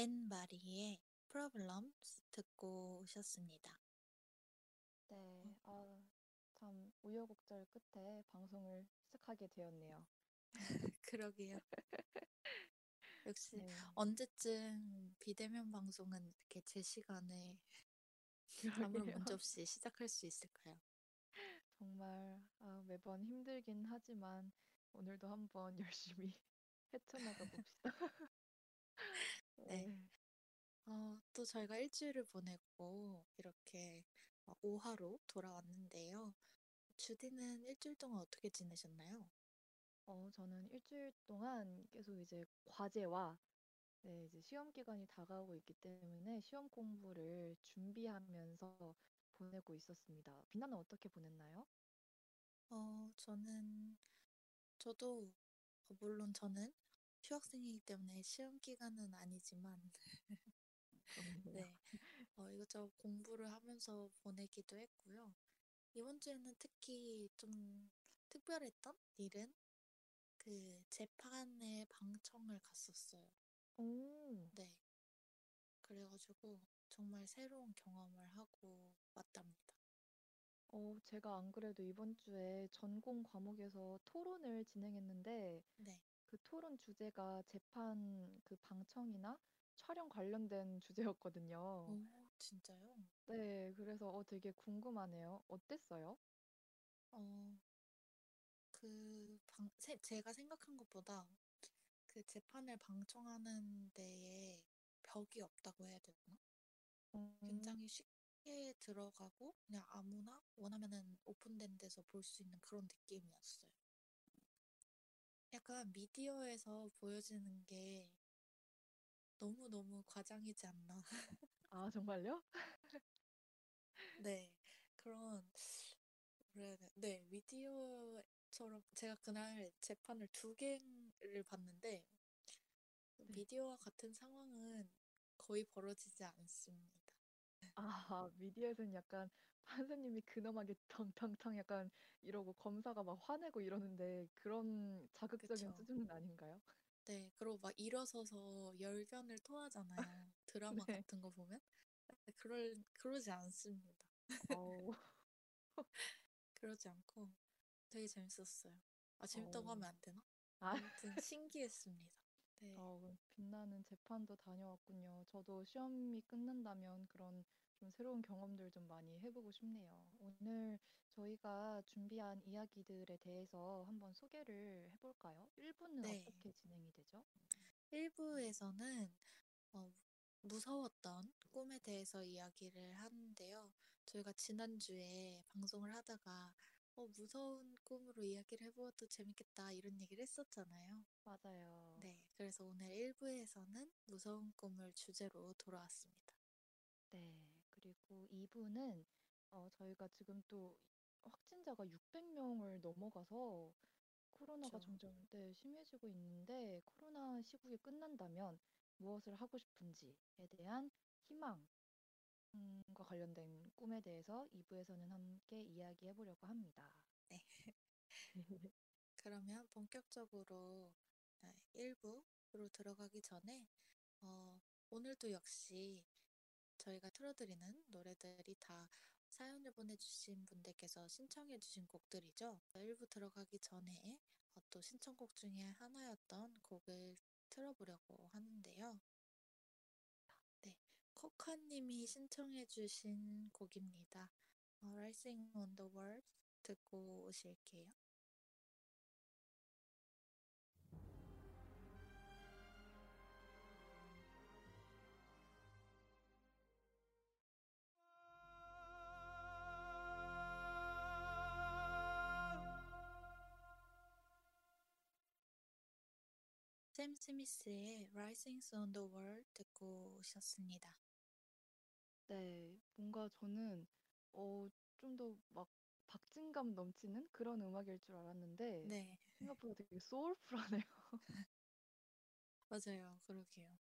앤마리의 Problems 듣고 오셨습니다. 네, 아, 참 우여곡절 끝에 방송을 시작하게 되었네요. 그러게요. 역시 네, 언제쯤 비대면 방송은 이렇게 제 시간에 그러게요. 문제 없이 시작할 수 있을까요? 정말 아, 매번 힘들긴 하지만 오늘도 한번 열심히 헤쳐나가 봅시다. 네. 네, 어, 또 저희가 일주일을 보내고 이렇게 5화로 돌아왔는데요. 주디는 일주일 동안 어떻게 지내셨나요? 어, 저는 일주일 동안 계속 이제 과제와 네, 이제 시험 기간이 다가오고 있기 때문에 시험 공부를 준비하면서 보내고 있었습니다. 빛나는 어떻게 보냈나요? 어, 저는 저도 어, 물론 저는 휴학생이기 때문에 시험 기간은 아니지만 그렇네요. 네, 어, 이것저것 공부를 하면서 보내기도 했고요. 이번 주에는 특히 좀 특별했던 일은 그 재판의 방청을 갔었어요. 오. 네, 그래가지고 정말 새로운 경험을 하고 왔답니다. 어, 제가 안 그래도 이번 주에 전공 과목에서 토론을 진행했는데 네, 그 토론 주제가 재판 그 방청이나 촬영 관련된 주제였거든요. 오, 진짜요? 네, 그래서 어, 되게 궁금하네요. 어땠어요? 어, 그 방, 세, 제가 생각한 것보다 그 재판을 방청하는 데에 벽이 없다고 해야 되나? 음, 굉장히 쉽게 들어가고 그냥 아무나 원하면은 오픈된 데서 볼 수 있는 그런 느낌이었어요. 약간 미디어에서 보여지는 게 너무너무 과장이지 않나. 아, 정말요? 네. 그런. 네, 미디어처럼 제가 그날 재판을 두 개를 봤는데 네. 미디어와 같은 상황은 거의 벌어지지 않습니다. 아, 미디어에서는 약간 판사님이 근엄하게 텅텅텅 약간 이러고 검사가 막 화내고 이러는데 그런 자극적인 그쵸? 수준은 아닌가요? 네, 그리고 막 일어서서 열변을 토하잖아요. 드라마 네. 같은 거 보면. 그럴, 그러지 않습니다. 어우, 그러지 않고 되게 재밌었어요. 아, 재밌다고 어우. 하면 안 되나? 아, 아무튼 신기했습니다. 네, 어, 빛나는 재판도 다녀왔군요. 저도 시험이 끝난다면 그런 좀 새로운 경험들 좀 많이 해보고 싶네요. 오늘 저희가 준비한 이야기들에 대해서 한번 소개를 해볼까요? 1부는 네. 어떻게 진행이 되죠? 1부에서는 어, 무서웠던 꿈에 대해서 이야기를 하는데요. 저희가 지난주에 방송을 하다가 어, 무서운 꿈으로 이야기를 해보아도 재밌겠다 이런 얘기를 했었잖아요. 맞아요. 네, 그래서 오늘 1부에서는 무서운 꿈을 주제로 돌아왔습니다. 네. 그리고 2부는 어, 저희가 지금 또 확진자가 600명을 넘어가서 코로나가 그렇죠. 점점 네, 심해지고 있는데 코로나 시국이 끝난다면 무엇을 하고 싶은지에 대한 희망 과 관련된 꿈에 대해서 2부에서는 함께 이야기해 보려고 합니다. 네, 그러면 본격적으로 1부로 들어가기 전에 어, 오늘도 역시 저희가 틀어드리는 노래들이 다 사연을 보내주신 분들께서 신청해주신 곡들이죠. 1부 들어가기 전에 어, 또 신청곡 중에 하나였던 곡을 틀어보려고 하는데요. 네, 코카님이 신청해주신 곡입니다. 어, Rising on the World 듣고 오실게요. 샘 스미스의 Rising on the World 듣고 오셨습니다. 네, 뭔가 저는 어, 좀 더 막 박진감 넘치는 그런 음악일 줄 알았는데 네, 생각보다 되게 소울풀하네요. 맞아요. 그러게요. 네,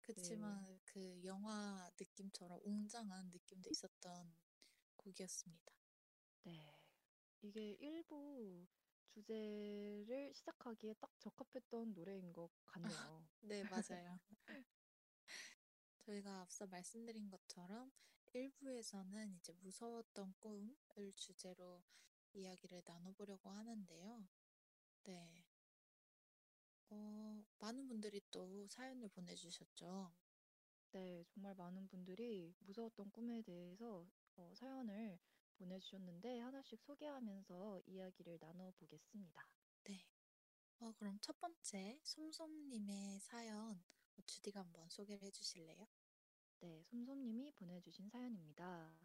그치만 그 영화 느낌처럼 웅장한 느낌도 있었던 곡이었습니다. 네. 이게 일부 주제를 시작하기에 딱 적합했던 노래인 것 같네요. 네, 맞아요. 저희가 앞서 말씀드린 것처럼 1부에서는 이제 무서웠던 꿈을 주제로 이야기를 나눠보려고 하는데요. 네. 어, 많은 분들이 또 사연을 보내주셨죠. 네, 정말 많은 분들이 무서웠던 꿈에 대해서 어, 사연을 보내주셨는데 하나씩 소개하면서 이야기를 나눠보겠습니다. 네. 어, 그럼 첫 번째, 솜솜님의 사연, 어, 주디가 한번 소개를 해주실래요? 네, 솜솜님이 보내주신 사연입니다.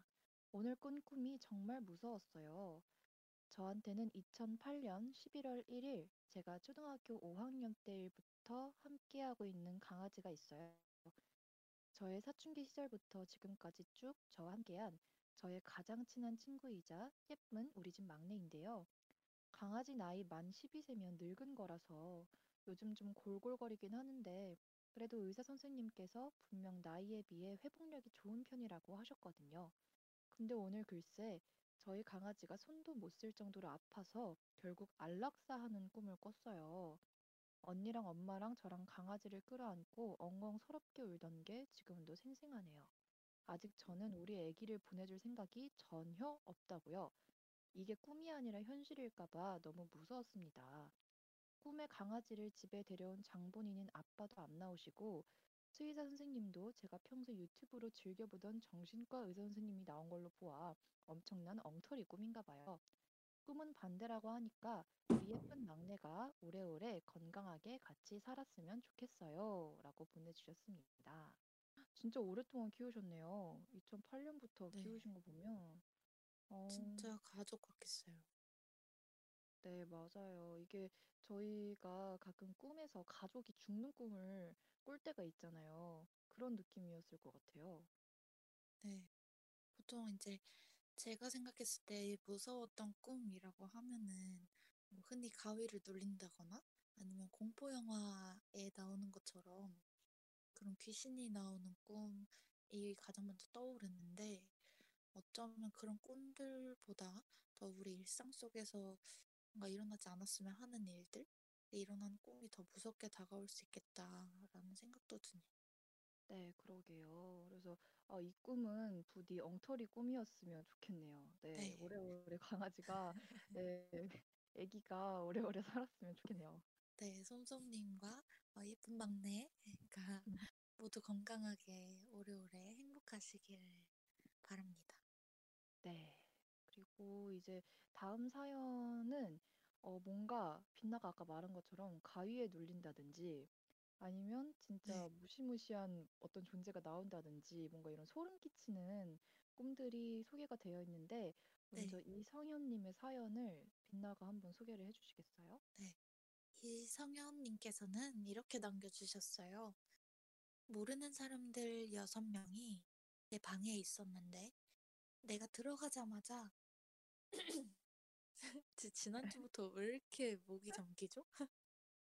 오늘 꾼 꿈이 정말 무서웠어요. 저한테는 2008년 11월 1일 제가 초등학교 5학년 때부터 함께하고 있는 강아지가 있어요. 저의 사춘기 시절부터 지금까지 쭉 저와 함께한 저의 가장 친한 친구이자 예쁜 우리 집 막내인데요. 강아지 나이 만 12세면 늙은 거라서 요즘 좀 골골거리긴 하는데 그래도 의사 선생님께서 분명 나이에 비해 회복력이 좋은 편이라고 하셨거든요. 근데 오늘 글쎄 저희 강아지가 손도 못 쓸 정도로 아파서 결국 안락사하는 꿈을 꿨어요. 언니랑 엄마랑 저랑 강아지를 끌어안고 엉엉 서럽게 울던 게 지금도 생생하네요. 아직 저는 우리 아기를 보내줄 생각이 전혀 없다고요. 이게 꿈이 아니라 현실일까 봐 너무 무서웠습니다. 꿈에 강아지를 집에 데려온 장본인인 아빠도 안 나오시고 수의사 선생님도 제가 평소 유튜브로 즐겨보던 정신과 의사 선생님이 나온 걸로 보아 엄청난 엉터리 꿈인가 봐요. 꿈은 반대라고 하니까 우리 예쁜 막내가 오래오래 건강하게 같이 살았으면 좋겠어요. 라고 보내주셨습니다. 진짜 오랫동안 키우셨네요. 2008년부터 네. 키우신 거 보면. 어, 진짜 가족 같겠어요. 네, 맞아요. 이게 저희가 가끔 꿈에서 가족이 죽는 꿈을 꿀 때가 있잖아요. 그런 느낌이었을 것 같아요. 네. 보통 이제 제가 생각했을 때 무서웠던 꿈이라고 하면은 뭐 흔히 가위를 눌린다거나 아니면 공포 영화에 나오는 것처럼 그런 귀신이 나오는 꿈이 가장 먼저 떠오르는데 어쩌면 그런 꿈들보다 더 우리 일상 속에서 뭔가 일어나지 않았으면 하는 일들 일어나는 꿈이 더 무섭게 다가올 수 있겠다라는 생각도 드네요. 네, 그러게요. 그래서 아, 이 꿈은 부디 엉터리 꿈이었으면 좋겠네요. 네, 네, 오래오래 강아지가 네, 아기가 오래오래 살았으면 좋겠네요. 네, 솜솜님과 어, 예쁜 막내가 모두 건강하게 오래오래 행복하시길 바랍니다. 네. 그리고 이제 다음 사연은 어, 뭔가 빛나가 아까 말한 것처럼 가위에 눌린다든지 아니면 진짜 네, 무시무시한 어떤 존재가 나온다든지 뭔가 이런 소름 끼치는 꿈들이 소개가 되어 있는데 네, 먼저 이성현님의 사연을 빛나가 한번 소개를 해주시겠어요? 네. 이성현님께서는 이렇게 남겨주셨어요. 모르는 사람들 여섯 명이 내 방에 있었는데 내가 들어가자마자 지- 지난주부터 왜 이렇게 목이 잠기죠?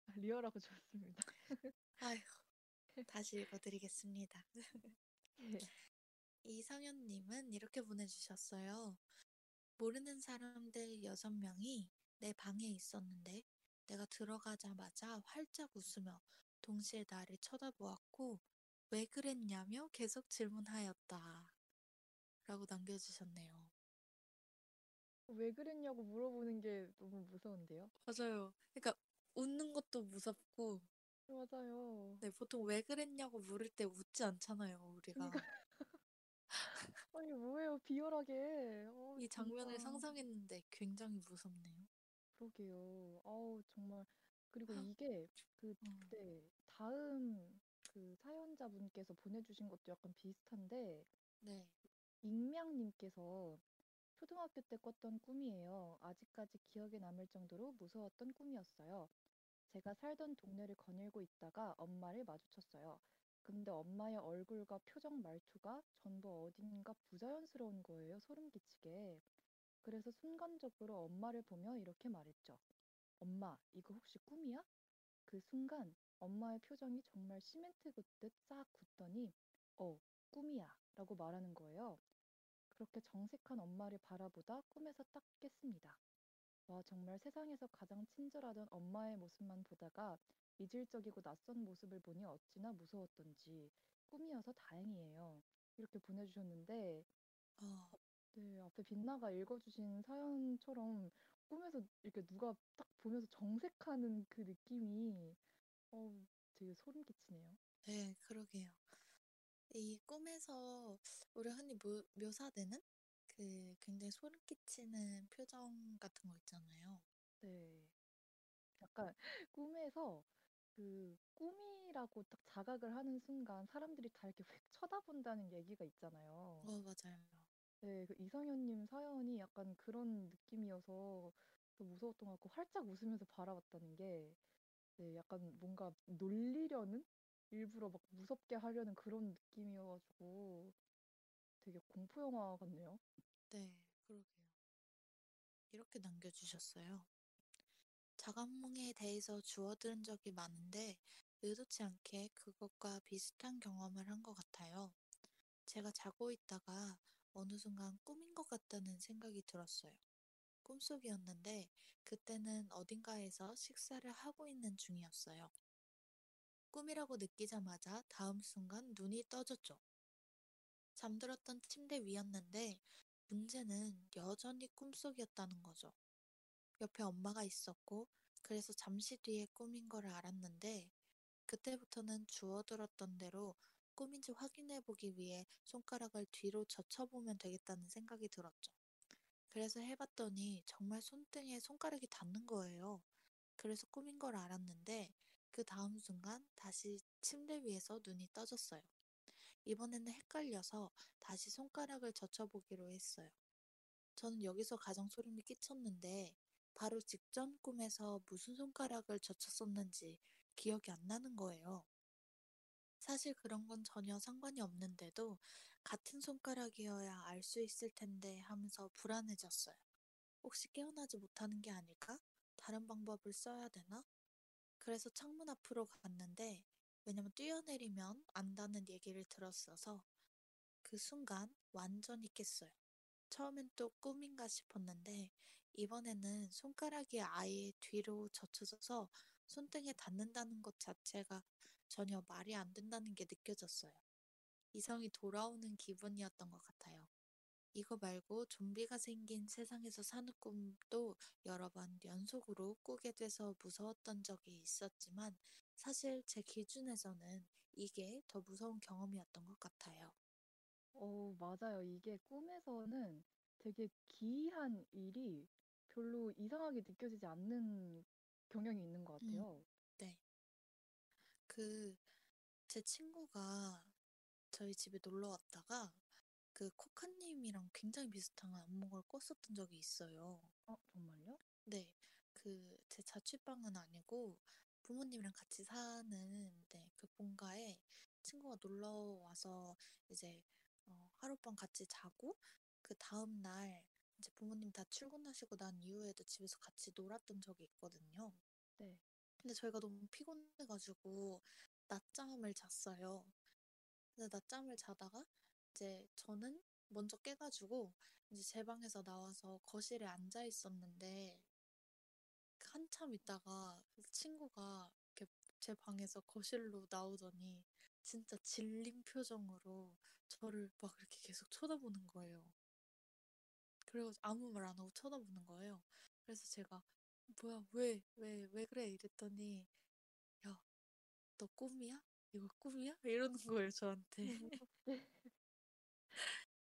리얼하고 좋습니다. 아휴, 다시 읽어드리겠습니다. 네. 이성현님은 이렇게 보내주셨어요. 모르는 사람들 여섯 명이 내 방에 있었는데 내가 들어가자마자 활짝 웃으며 동시에 나를 쳐다보았고 왜 그랬냐며 계속 질문하였다. 라고 남겨주셨네요. 왜 그랬냐고 물어보는 게 너무 무서운데요? 맞아요. 그러니까 웃는 것도 무섭고 맞아요. 네, 보통 왜 그랬냐고 물을 때 웃지 않잖아요, 우리가. 아니 뭐예요 비열하게. 어이 진짜. 장면을 상상했는데 굉장히 무섭네요. 그러게요. 아우 정말 그리고 이게 그 음, 네, 다음 그 사연자분께서 보내주신 것도 약간 비슷한데 네, 익명님께서 초등학교 때 꿨던 꿈이에요. 아직까지 기억에 남을 정도로 무서웠던 꿈이었어요. 제가 살던 동네를 거닐고 있다가 엄마를 마주쳤어요. 근데 엄마의 얼굴과 표정 말투가 전부 어딘가 부자연스러운 거예요. 소름 끼치게. 그래서 순간적으로 엄마를 보며 이렇게 말했죠. 엄마, 이거 혹시 꿈이야? 그 순간 엄마의 표정이 정말 시멘트 긋듯 싹 굳더니 어, 꿈이야 라고 말하는 거예요. 그렇게 정색한 엄마를 바라보다 꿈에서 딱 깼습니다. 와, 정말 세상에서 가장 친절하던 엄마의 모습만 보다가 이질적이고 낯선 모습을 보니 어찌나 무서웠던지 꿈이어서 다행이에요. 이렇게 보내주셨는데, 어, 네, 앞에 빛나가 읽어주신 사연처럼 꿈에서 이렇게 누가 딱 보면서 정색하는 그 느낌이, 어, 되게 소름 끼치네요. 네, 그러게요. 이 꿈에서 우리 흔히 묘, 묘사되는 그 굉장히 소름 끼치는 표정 같은 거 있잖아요. 네. 약간 꿈에서 그 꿈이라고 딱 자각을 하는 순간 사람들이 다 이렇게 휙 쳐다본다는 얘기가 있잖아요. 어, 맞아요. 네, 그 이성현님 사연이 약간 그런 느낌이어서 더 무서웠던 것 같고 활짝 웃으면서 바라봤다는 게 네, 약간 뭔가 놀리려는 일부러 막 무섭게 하려는 그런 느낌이어가지고 되게 공포 영화 같네요. 네, 그러게요. 이렇게 남겨주셨어요. 자각몽에 대해서 주워 들은 적이 많은데 의도치 않게 그것과 비슷한 경험을 한 것 같아요. 제가 자고 있다가 어느 순간 꿈인 것 같다는 생각이 들었어요. 꿈속이었는데 그때는 어딘가에서 식사를 하고 있는 중이었어요. 꿈이라고 느끼자마자 다음 순간 눈이 떠졌죠. 잠들었던 침대 위였는데 문제는 여전히 꿈속이었다는 거죠. 옆에 엄마가 있었고 그래서 잠시 뒤에 꿈인 걸 알았는데 그때부터는 주워들었던 대로 꿈인지 확인해 보기 위해 손가락을 뒤로 젖혀보면 되겠다는 생각이 들었죠. 그래서 해봤더니 정말 손등에 손가락이 닿는 거예요. 그래서 꿈인 걸 알았는데 그 다음 순간 다시 침대 위에서 눈이 떠졌어요. 이번에는 헷갈려서 다시 손가락을 젖혀보기로 했어요. 저는 여기서 가장 소름이 끼쳤는데 바로 직전 꿈에서 무슨 손가락을 젖혔었는지 기억이 안 나는 거예요. 사실 그런 건 전혀 상관이 없는데도 같은 손가락이어야 알 수 있을 텐데 하면서 불안해졌어요. 혹시 깨어나지 못하는 게 아닐까? 다른 방법을 써야 되나? 그래서 창문 앞으로 갔는데 왜냐면 뛰어내리면 안다는 얘기를 들었어서 그 순간 완전히 깼어요. 처음엔 또 꿈인가 싶었는데 이번에는 손가락이 아예 뒤로 젖혀져서 손등에 닿는다는 것 자체가 전혀 말이 안 된다는 게 느껴졌어요. 이성이 돌아오는 기분이었던 것 같아요. 이거 말고 좀비가 생긴 세상에서 사는 꿈도 여러 번 연속으로 꾸게 돼서 무서웠던 적이 있었지만 사실 제 기준에서는 이게 더 무서운 경험이었던 것 같아요. 어, 맞아요. 이게 꿈에서는 되게 기이한 일이 별로 이상하게 느껴지지 않는 경향이 있는 것 음, 같아요. 네. 그, 제 친구가 저희 집에 놀러 왔다가 그 코카님이랑 굉장히 비슷한 안목을 꿨었던 적이 있어요. 어, 정말요? 네, 그 제 자취방은 아니고 부모님이랑 같이 사는 네, 그 본가에 친구가 놀러 와서 이제 어, 하룻밤 같이 자고 그 다음 날 이제 부모님 다 출근하시고 난 이후에도 집에서 같이 놀았던 적이 있거든요. 네. 근데 저희가 너무 피곤해가지고 낮잠을 잤어요. 근데 낮잠을 자다가 이제 저는 먼저 깨가지고 이제 제 방에서 나와서 거실에 앉아 있었는데 한참 있다가 친구가 이렇게 제 방에서 거실로 나오더니 진짜 질린 표정으로 저를 막 이렇게 계속 쳐다보는 거예요. 그리고 아무 말 안 하고 쳐다보는 거예요. 그래서 제가 뭐야 왜 왜 왜 그래 이랬더니 야 너 꿈이야? 이거 꿈이야? 이러는 거예요 저한테. 근데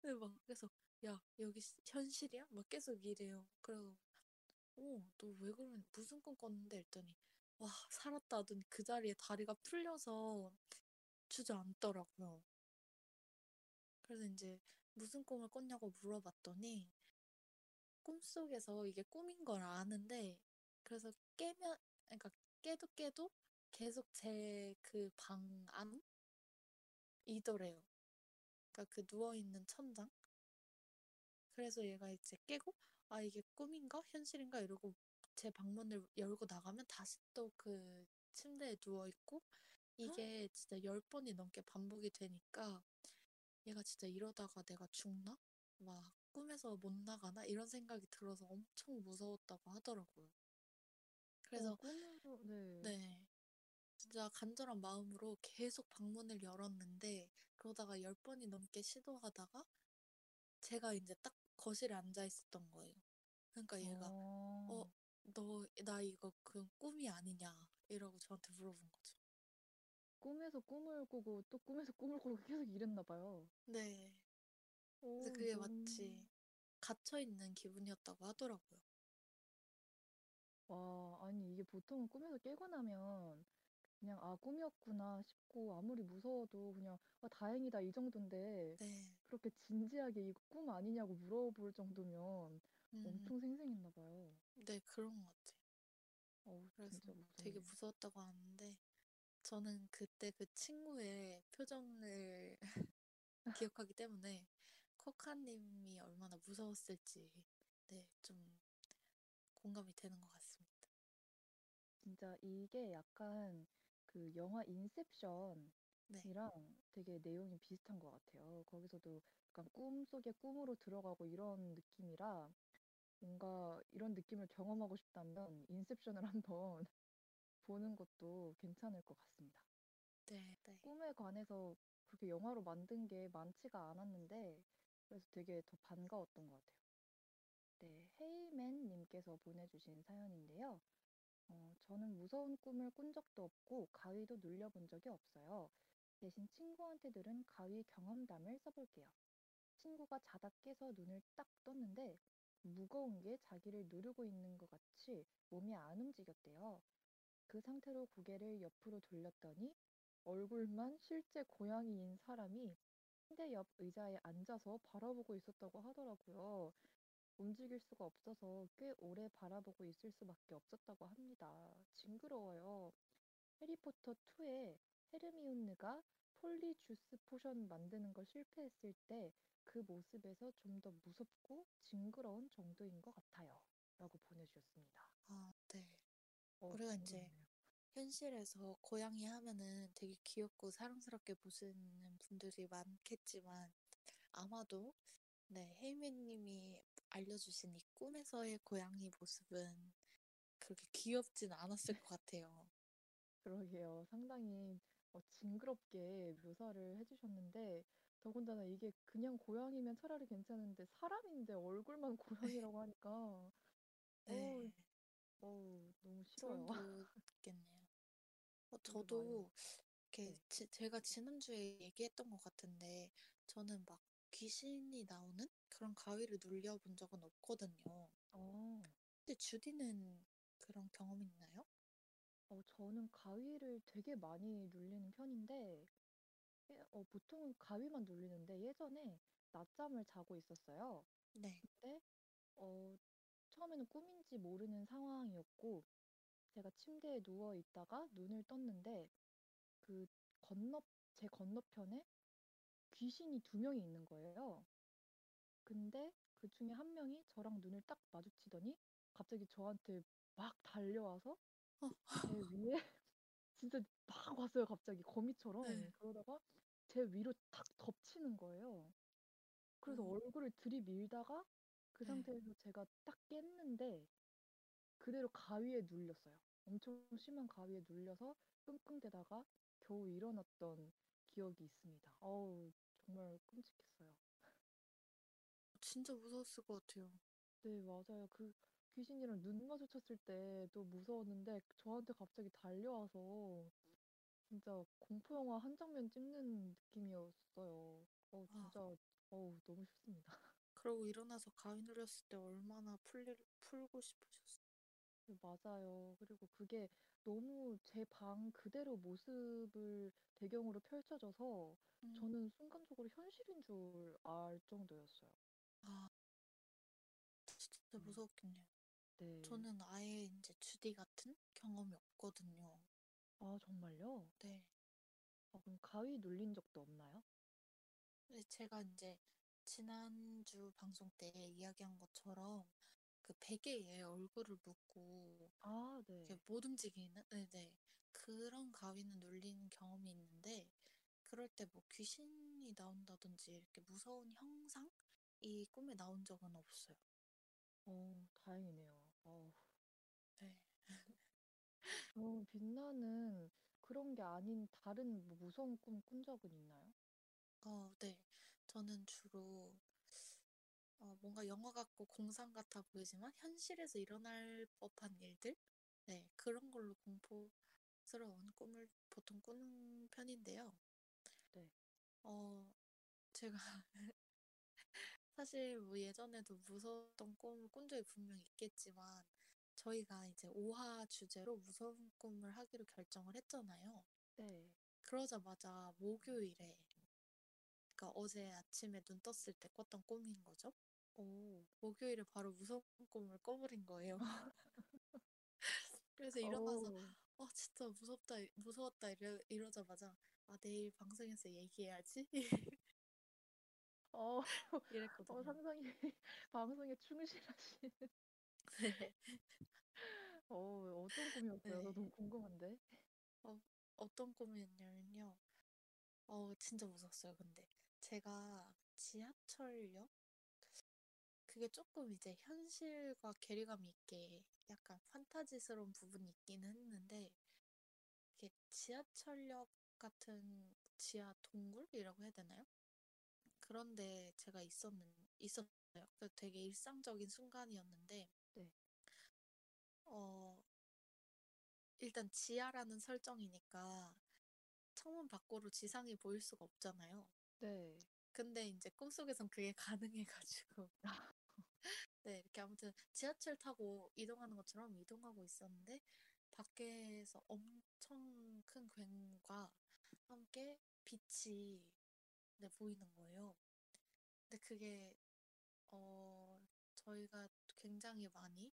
막 그래서 야 여기 시- 현실이야? 막 계속 이래요. 그래서 어, 너 왜 그러니? 무슨 꿈 꿨는데? 했더니, 와, 살았다 하더니 그 자리에 다리가 풀려서 주저앉더라고요. 그래서 이제 무슨 꿈을 꿨냐고 물어봤더니, 꿈속에서 이게 꿈인 걸 아는데, 그래서 깨면, 그러니까 깨도 깨도 계속 제 그 방 안이더래요. 그러니까 그 누워 있는 천장? 그래서 얘가 이제 깨고, 아, 이게 꿈인가? 현실인가? 이러고 제 방문을 열고 나가면 다시 또 그 침대에 누워 있고, 이게 진짜 열 번이 넘게 반복이 되니까, 얘가 진짜 이러다가 내가 죽나? 막 꿈에서 못 나가나? 이런 생각이 들어서 엄청 무서웠다고 하더라고요. 어, 그래서, 꿈으로, 네. 네. 진짜 간절한 마음으로 계속 방문을 열었는데 그러다가 열 번이 넘게 시도하다가 제가 이제 딱 거실에 앉아 있었던 거예요. 그러니까 얘가 어, 어. 너나 이거 그 꿈이 아니냐 이러고 저한테 물어본 거죠. 꿈에서 꿈을 꾸고 또 꿈에서 꿈을 꾸고 계속 이랬나 봐요. 네. 그래서 어, 그게 너무 마치 갇혀 있는 기분이었다고 하더라고요. 와, 아니 이게 보통은 꿈에서 깨고 나면 그냥 아 꿈이었구나 싶고 아무리 무서워도 그냥 아 다행이다 이 정도인데 네. 그렇게 진지하게 이거 꿈 아니냐고 물어볼 정도면 음, 엄청 생생했나 봐요. 네, 그런 것 같아요. 어우, 그래서 진짜 되게 무섭네요. 무서웠다고 하는데 저는 그때 그 친구의 표정을 기억하기 때문에 코카님이 얼마나 무서웠을지 네, 좀 공감이 되는 것 같습니다. 진짜 이게 약간 그 영화 인셉션 이랑 네, 되게 내용이 비슷한 것 같아요. 거기서도 약간 꿈속에 꿈으로 들어가고 이런 느낌이라 뭔가 이런 느낌을 경험하고 싶다면 인셉션을 한번 보는 것도 괜찮을 것 같습니다. 네, 네, 꿈에 관해서 그렇게 영화로 만든 게 많지가 않았는데 그래서 되게 더 반가웠던 것 같아요. 네, 헤이맨님께서 보내주신 사연인데요. 어, 저는 무서운 꿈을 꾼 적도 없고 가위도 눌려본 적이 없어요. 대신 친구한테 들은 가위 경험담을 써볼게요. 친구가 자다 깨서 눈을 딱 떴는데 무거운 게 자기를 누르고 있는 것 같이 몸이 안 움직였대요. 그 상태로 고개를 옆으로 돌렸더니 얼굴만 실제 고양이인 사람이 침대 옆 의자에 앉아서 바라보고 있었다고 하더라고요. 움직일 수가 없어서 꽤 오래 바라보고 있을 수밖에 없었다고 합니다. 징그러워요. 해리포터 2에 헤르미온느가 Polyjuice potion 만드는 걸 실패했을 때 그 모습에서 좀 더 무섭고 징그러운 정도인 것 같아요. 라고 보내주셨습니다. 아, 네. 어, 우리가 이제. 현실에서 고양이 하면은 되게 귀엽고 사랑스럽게 보시는 분들이 많겠지만 아마도 네, 혜이미님이 알려주신 이 꿈에서의 고양이 모습은 그렇게 귀엽진 않았을 것 같아요. 그러게요. 상당히 어, 징그럽게 묘사를 해주셨는데, 더군다나 이게 그냥 고양이면 차라리 괜찮은데, 사람인데 얼굴만 네, 고양이라고 하니까, 네, 어 우, 너무 소름 싫어요. 돋겠네요. 어, 저도 이렇게 네. 지- 제가 지난주에 얘기했던 것 같은데 저는 막 귀신이 나오는 그런 가위를 눌려본 적은 없거든요. 어, 근데 주디는 그런 경험 있나요? 어, 저는 가위를 되게 많이 눌리는 편인데, 예, 어, 보통은 가위만 눌리는데, 예전에 낮잠을 자고 있었어요. 네. 근데, 어, 처음에는 꿈인지 모르는 상황이었고, 제가 침대에 누워 있다가 눈을 떴는데 그 건너 제 건너편에 귀신이 두 명이 있는 거예요. 근데 그 중에 한 명이 저랑 눈을 딱 마주치더니 갑자기 저한테 막 달려와서 어, 제 위에 진짜 막 왔어요. 갑자기 네. 거미처럼. 그러다가 제 위로 탁 덮치는 거예요. 어, 그래서 얼굴을 들이밀다가 그 네. 상태에서 제가 딱 깼는데 그대로 가위에 눌렸어요. 엄청 심한 가위에 눌려서 끙끙대다가 겨우 일어났던 기억이 있습니다. 어우, 정말 끔찍했어요. 진짜 무서웠을 것 같아요. 네, 맞아요. 그 귀신이랑 눈 마주쳤을 때도 무서웠는데 저한테 갑자기 달려와서 진짜 공포 영화 한 장면 찍는 느낌이었어요. 어우, 아, 진짜 어우, 너무 싫습니다. 그러고 일어나서 가위 눌렸을 때 얼마나 풀리, 풀고 싶으셨어요. 네, 맞아요. 그리고 그게 너무 제 방 그대로 모습을 배경으로 펼쳐져서 음, 저는 순간적으로 현실인 줄 알 정도였어요. 아, 진짜 음, 무서웠겠네요. 네. 저는 아예 이제 주디 같은 경험이 없거든요. 아, 정말요? 네. 아, 그럼 가위 눌린 적도 없나요? 근데 제가 이제 지난주 방송 때 이야기한 것처럼 그 베개에 얼굴을 묻고 아, 네. 못 움직이는 네네 그런 가위는 눌린 경험이 있는데 그럴 때 뭐 귀신이 나온다든지 이렇게 무서운 형상이 꿈에 나온 적은 없어요. 어, 다행이네요. 어, 네. 저 빛나는 그런 게 아닌 다른 뭐 무서운 꿈 꾼 적은 있나요? 어, 네. 저는 주로 어, 뭔가 영화 같고 공상 같아 보이지만 현실에서 일어날 법한 일들? 네, 그런 걸로 공포스러운 꿈을 보통 꾸는 편인데요. 네. 어, 제가 사실 뭐 예전에도 무서웠던 꿈을 꾼 적이 분명 있겠지만 저희가 이제 5화 주제로 무서운 꿈을 하기로 결정을 했잖아요. 네. 그러자마자 목요일에 그러니까 어제 아침에 눈 떴을 때 꿨던 꿈인 거죠. 오. 목요일에 바로 무서운 꿈을 꿔버린 거예요. 그래서 일어나서 오. 어 진짜 무섭다 무서웠다 이러, 이러자마자 아 내일 방송에서 얘기해야지 어, 어, 이랬거든요. 상당히 방송에 충실하신. 네. 어, 어떤 꿈이었어요? 저 네. 너무 궁금한데. 어, 어떤 꿈이었냐면요. 어 진짜 무서웠어요. 근데 제가 지하철역 그게 조금 이제 현실과 괴리감 있게 약간 판타지스러운 부분이 있기는 했는데 이게 지하철역 같은 지하 동굴이라고 해야 되나요? 그런데 제가 있었는 있었어요. 그 되게 일상적인 순간이었는데 네. 어 일단 지하라는 설정이니까 창문 밖으로 지상이 보일 수가 없잖아요. 네. 근데 이제 꿈속에선 그게 가능해가지고 네 이렇게 아무튼 지하철 타고 이동하는 것처럼 이동하고 있었는데 밖에서 엄청 큰 굉과 함께 빛이 네, 보이는 거예요. 근데 그게 어 저희가 굉장히 많이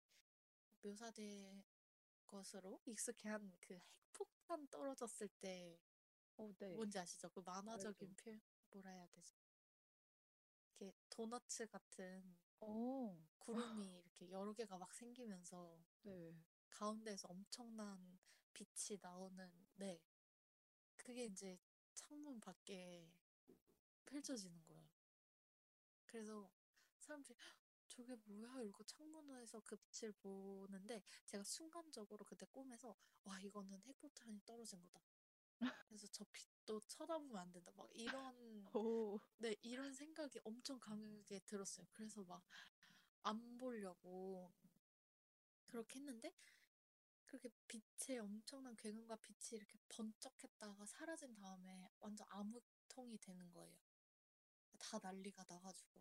묘사된 것으로 익숙해한 그 핵폭탄 떨어졌을 때 어, 네. 뭔지 아시죠? 그. 만화적인 표현 뭐라 해야 되죠? 이렇게 도너츠 같은 어, 구름이 이렇게 여러 개가 막 생기면서 네. 가운데에서 엄청난 빛이 나오는 네 그게 이제 창문 밖에 펼쳐지는 거예요. 그래서 사람들이 "헉, 저게 뭐야? 이러고 창문에서 그 빛을 보는데 제가 순간적으로 그때 꿈에서 와 이거는 핵폭탄이 떨어진 거다. 그래서 저 빛도 쳐다보면 안 된다. 막 이런 오. 네 이런 생각이 엄청 강하게 들었어요. 그래서 막 안 보려고 그렇게 했는데 그렇게 빛에 엄청난 굉음과 빛이 이렇게 번쩍했다가 사라진 다음에 완전 암흑통이 되는 거예요. 다 난리가 나가지고.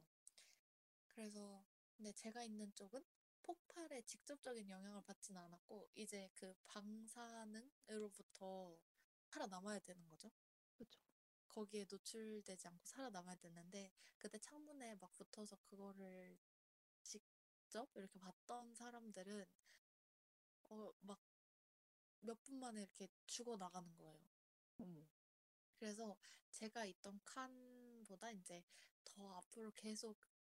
그래서 근데 제가 있는 쪽은 폭발에 직접적인 영향을 받지는 않았고 이제 그 방사능으로부터 살아남아야 되는 거죠. 그쵸. 거기에 노출되지 않고 살아남아야 되는데 그때 창문에 막 붙어서 그거를 직접 이렇게 봤던 사람들은 어 막 몇 분 만에 이렇게 죽어 나가는 거예요. 어머. 그래서 제가 있던 칸보다 이제 더 앞으로 계속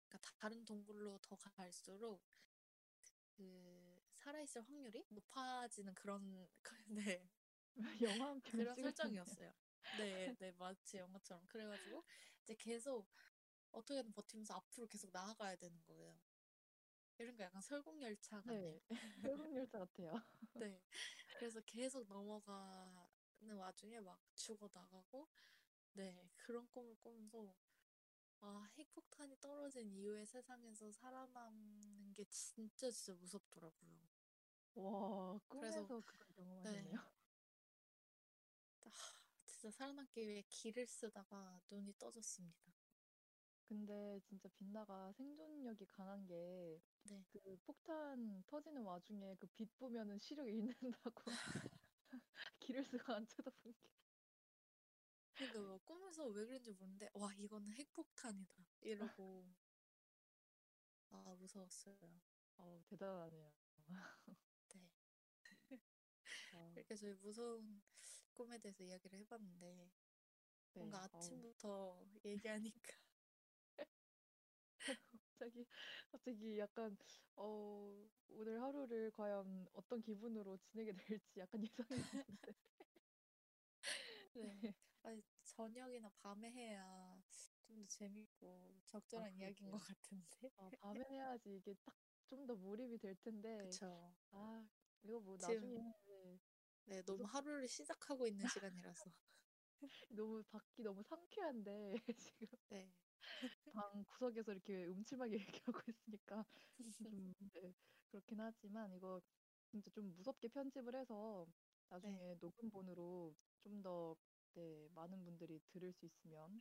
그러니까 다른 동굴로 더 갈수록 그 살아있을 확률이 높아지는 그런 네 영화 한 편을 그런 찍으셨네요. 설정이었어요. 네, 네 마치 영화처럼 그래가지고 이제 계속 어떻게든 버티면서 앞으로 계속 나아가야 되는 거예요. 이런 거 약간 설국열차 같네요. 네. 설국열차 같아요. 네, 그래서 계속 넘어가는 와중에 막 죽어 나가고 네 그런 꿈을 꾸면서 아 핵폭탄이 떨어진 이후의 세상에서 살아남는 게 진짜 진짜 무섭더라고요. 와, 그래서 꿈에서 그걸 경험하셨네요. 네 아, 진짜 살아남기 위해 길을 쓰다가 눈이 떠졌습니다. 근데 진짜 빛나가 생존력이 강한 게 네. 그 폭탄 터지는 와중에 그 빛 보면은 시력 잃는다고 길을 쓰고 안 쳐다본 게. 그러니까 뭐 꿈에서 왜 그런지 모르는데 와 이거는 핵폭탄이다 이러고 아 무서웠어요. 어, 대단하네요. 네. 아, 이렇게 저희 무서운 꿈에 대해서 이야기를 해봤는데 네. 뭔가 어우, 아침부터 얘기하니까 갑자기 갑자기 약간 어, 오늘 하루를 과연 어떤 기분으로 지내게 될지 약간 예상이 되는데. 네. 네. 아니, 저녁이나 밤에 해야 좀 더 재밌고 아, 적절한 이야기인 것. 같은데. 아, 밤에 해야지 이게 딱 좀 더 몰입이 될 텐데. 그쵸. 아, 이거 뭐 나중에 네. 네, 너무 하루를 시작하고 있는 시간이라서. 너무 밖이 너무 상쾌한데 지금 네. 방 구석에서 이렇게 음침하게 얘기하고 있으니까 좀 네, 그렇긴 하지만 이거 진짜 좀 무섭게 편집을 해서 네. 나중에 녹음본으로 좀 더 네, 많은 분들이 들을 수 있으면.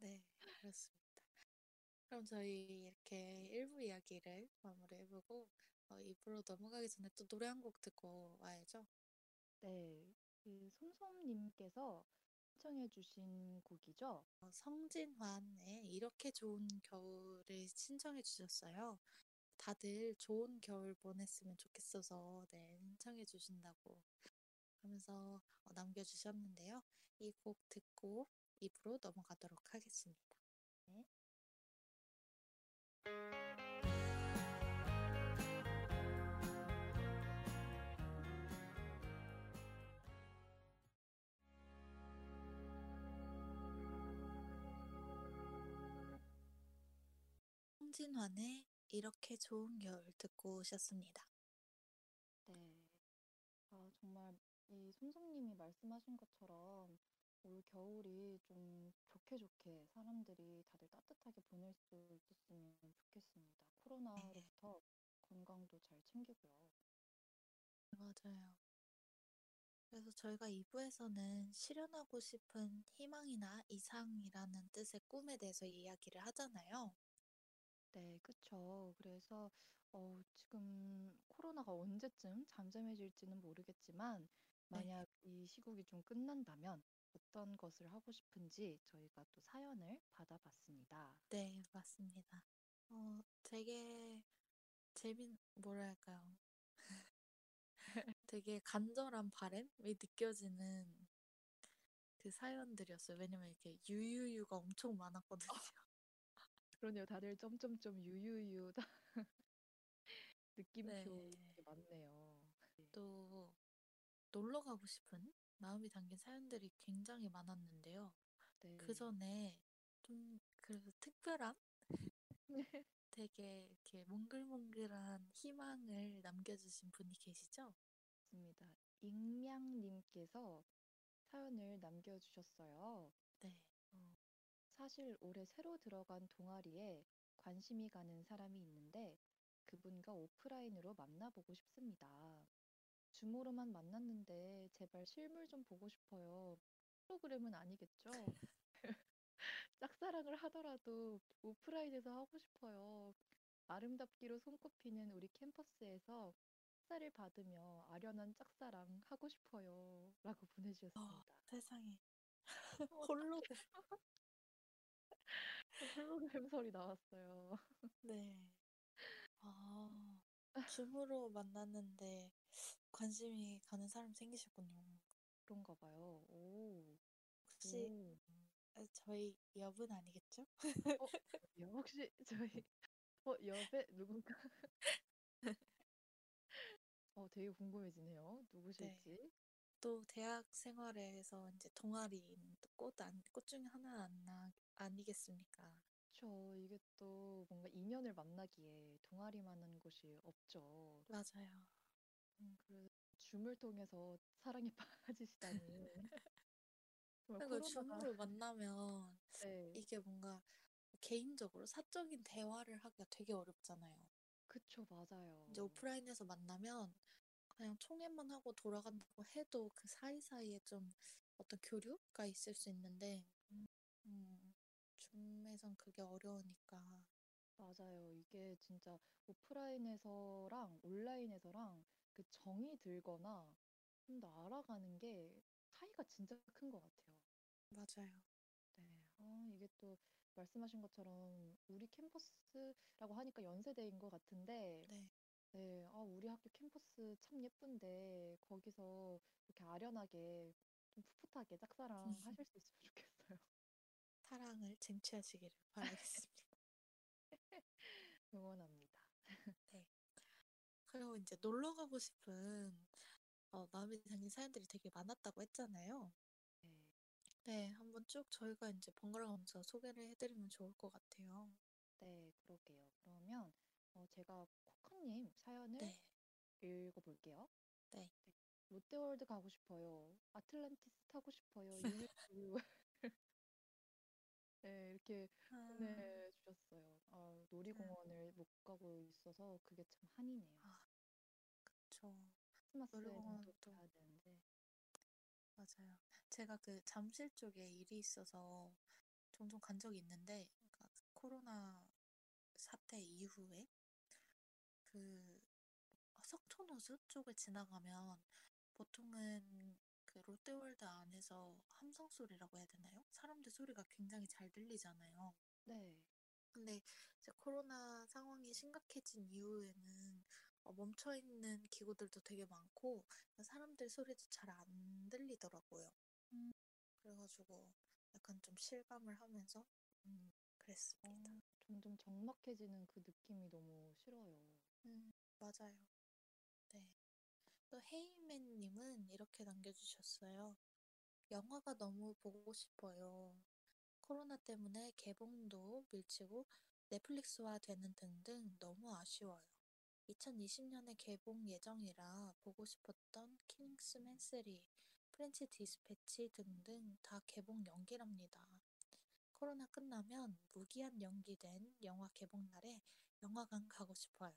네, 그렇습니다. 그럼 저희 이렇게 1부 이야기를 마무리해보고 어, 2부로 넘어가기 전에 또 노래 한 곡 듣고 와야죠. 네, 그 솜솜님께서 신청해주신 곡이죠. 어, 성진환의 이렇게 좋은 겨울을 신청해 주셨어요. 다들 좋은 겨울 보냈으면 좋겠어서 네, 신청해 주신다고 하면서 어, 남겨주셨는데요. 이 곡 듣고 입으로 넘어가도록 하겠습니다. 네. 성진환의 이렇게 좋은 겨울 듣고 오셨습니다. 네. 아, 정말 이 솜솜님이 말씀하신 것처럼 올 겨울이 좀 좋게 좋게 사람들이 다들 따뜻하게 보낼 수 있었으면 좋겠습니다. 네, 코로나로부터 건강도 잘 챙기고요. 맞아요. 그래서 저희가 2부에서는 실현하고 싶은 희망이나 이상이라는 뜻의 꿈에 대해서 이야기를 하잖아요. 네, 그쵸. 그래서 어, 지금 코로나가 언제쯤 잠잠해질지는 모르겠지만 네, 만약 이 시국이 좀 끝난다면 어떤 것을 하고 싶은지 저희가 또 사연을 받아봤습니다. 네, 맞습니다. 어, 되게 재밌, 뭐랄까요. 되게 간절한 바람이 느껴지는 그 사연들이었어요. 왜냐면 이렇게 유유유가 엄청 많았거든요. 그러네요. 다들 점점점 유유유 다 네. 느낌표 되게 많네요. 네. 또 놀러 가고 싶은 마음이 담긴 사연들이 굉장히 많았는데요. 그 네. 전에 좀 그래도 특별한 되게 이렇게 몽글몽글한 희망을 남겨주신 분이 계시죠? 맞습니다. 익명님께서 사연을 남겨주셨어요. 네. 어, 사실 올해 새로 들어간 동아리에 관심이 가는 사람이 있는데 그분과 오프라인으로 만나보고 싶습니다. 줌으로만 만났는데 제발 실물 좀 보고 싶어요. 프로그램은 아니겠죠? 짝사랑을 하더라도 오프라인에서 하고 싶어요. 아름답기로 손꼽히는 우리 캠퍼스에서 햇살을 받으며 아련한 짝사랑 하고 싶어요. 라고 어, 보내주셨습니다. 세상에. 어, 홀로 설이 나왔어요. 네. 아, 줌으로 만났는데 관심이 가는 사람 생기셨군요. 그런가 봐요. 오, 혹시 오. 아, 저희 여분 아니겠죠? 어, 여- 혹시 저희 어, 옆에 누군가 어, 되게 궁금해지네요. 네. 누구실지. 또 대학 생활에서 이제 동아리는 또꽃 안, 꽃 중에 하나 안, 아니겠습니까? 그쵸. 이게 또 뭔가 인연을 만나기에 동아리만한 곳이 없죠. 맞아요. 음, 그래서 줌을 통해서 사랑에 빠지시다니. 정말 그러니까 코로나가 줌으로 만나면 네, 이게 뭔가 개인적으로 사적인 대화를 하기가 되게 어렵잖아요. 그쵸, 이제 맞아요. 오프라인에서 만나면 그냥 통화만 하고 돌아간다고 해도 그 사이사이에 좀 어떤 교류가 있을 수 있는데, 음, 줌에선 그게 어려우니까. 맞아요. 이게 진짜 오프라인에서랑 온라인에서랑 그 정이 들거나 좀 더 알아가는 게 차이가 진짜 큰 것 같아요. 맞아요. 네. 아, 이게 또 말씀하신 것처럼 우리 캠퍼스라고 하니까 연세대인 것 같은데, 네. 네. 아, 우리 학교 캠퍼스 참 예쁜데, 거기서 이렇게 아련하게 좀 풋풋하게 짝사랑 하실 수 있으면 좋겠어요. 사랑을 쟁취하시기를 바라겠습니다. 응원합니다. 네. 그리고 이제 놀러 가고 싶은 어, 마음이 담긴 사연들이 되게 많았다고 했잖아요. 네. 네, 한번 쭉 저희가 이제 번갈아 가면서 소개를 해드리면 좋을 것 같아요. 네, 그러게요. 그러면 어, 제가 코카님 사연을 네, 읽어볼게요. 네. 롯데월드 가고 싶어요. 아틀란티스 타고 싶어요. 유유유. 네, 이렇게 아, 보내주셨어요. 아, 네. 놀이공원을 못 가고 있어서 그게 참 한이네요. 아, 그쵸. 크리스마스에는 또 놀이공원도 가야 되는데. 맞아요. 제가 그 잠실 쪽에 일이 있어서 종종 간 적이 있는데, 그러니까 그 코로나 사태 이후에 그 석촌호수 쪽을 지나가면 보통은 그 롯데월드 안에서 함성 소리라고 해야 되나요? 사람들 소리가 굉장히 잘 들리잖아요. 네. 근데 이제 코로나 상황이 심각해진 이후에는 어, 멈춰 있는 기구들도 되게 많고 사람들 소리도 잘 안 들리더라고요. 음. 그래가지고 약간 좀 실감을 하면서 음, 그랬습니다. 어, 점점 적막해지는 그 느낌이 너무 싫어요. 음, 맞아요. 네. 또 헤이맨님은 이렇게 남겨주셨어요. 영화가 너무 보고 싶어요. 코로나 때문에 개봉도 밀치고 넷플릭스화 되는 등등 너무 아쉬워요. 2020년에 개봉 예정이라 보고 싶었던 킹스맨 3, French Dispatch 등등 다 개봉 연기랍니다. 코로나 끝나면 무기한 연기된 영화 개봉 날에 영화관 가고 싶어요.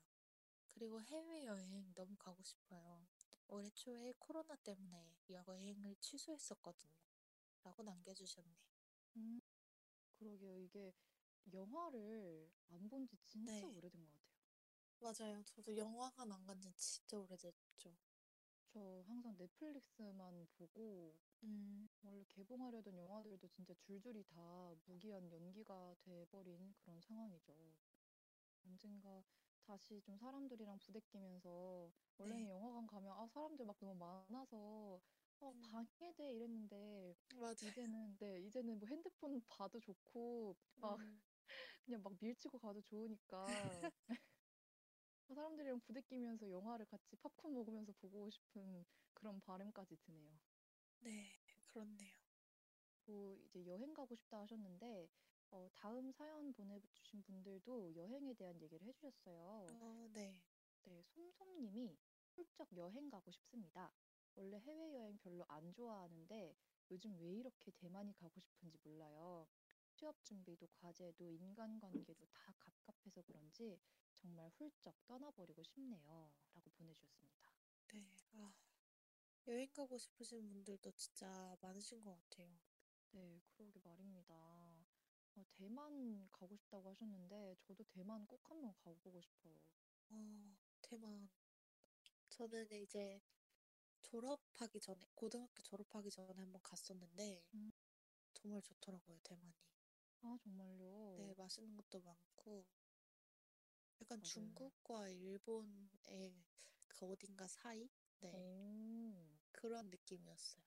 그리고 해외여행 너무 가고 싶어요. 올해 초에 코로나 때문에 여행을 취소했었거든요. 라고 남겨주셨네요. 음, 그러게요. 이게 영화를 안 본 지 진짜 네. 오래된 것 같아요. 맞아요. 저도 영화관 안간 지 진짜 오래됐죠. 저 항상 넷플릭스만 보고 음, 원래 개봉하려던 영화들도 진짜 줄줄이 다 무기한 연기가 돼버린 그런 상황이죠. 언젠가 다시 좀 사람들이랑 부대끼면서 원래는 네. 영화관 가면 아 사람들 막 너무 많아서 어 음, 방해돼 이랬는데 맞아요. 이제는 네 이제는 뭐 핸드폰 봐도 좋고 막 음, 그냥 막 밀치고 가도 좋으니까 사람들이랑 부대끼면서 영화를 같이 팝콘 먹으면서 보고 싶은 그런 바람까지 드네요. 네, 그렇네요. 뭐 이제 여행 가고 싶다 하셨는데 어, 다음 사연 보내주신 분들도 여행에 대한 얘기를 해주셨어요. 어, 네. 네, 솜솜님이 훌쩍 여행 가고 싶습니다. 원래 해외여행 별로 안 좋아하는데 요즘 왜 이렇게 대만이 가고 싶은지 몰라요. 취업 준비도 과제도 인간관계도 다 갑갑해서 그런지 정말 훌쩍 떠나버리고 싶네요. 라고 보내주셨습니다. 네. 아, 여행 가고 싶으신 분들도 진짜 많으신 것 같아요. 네, 그러게 말입니다. 어, 대만 가고 싶다고 하셨는데 저도 대만 꼭 한번 가보고 싶어요. 어, 대만. 저는 이제 졸업하기 전에, 고등학교 졸업하기 전에 한번 갔었는데, 음, 정말 좋더라고요, 대만이. 아, 정말요? 네, 맛있는 것도 많고, 약간 맞아요. 중국과 일본의 그 어딘가 사이? 네, 오, 그런 느낌이었어요.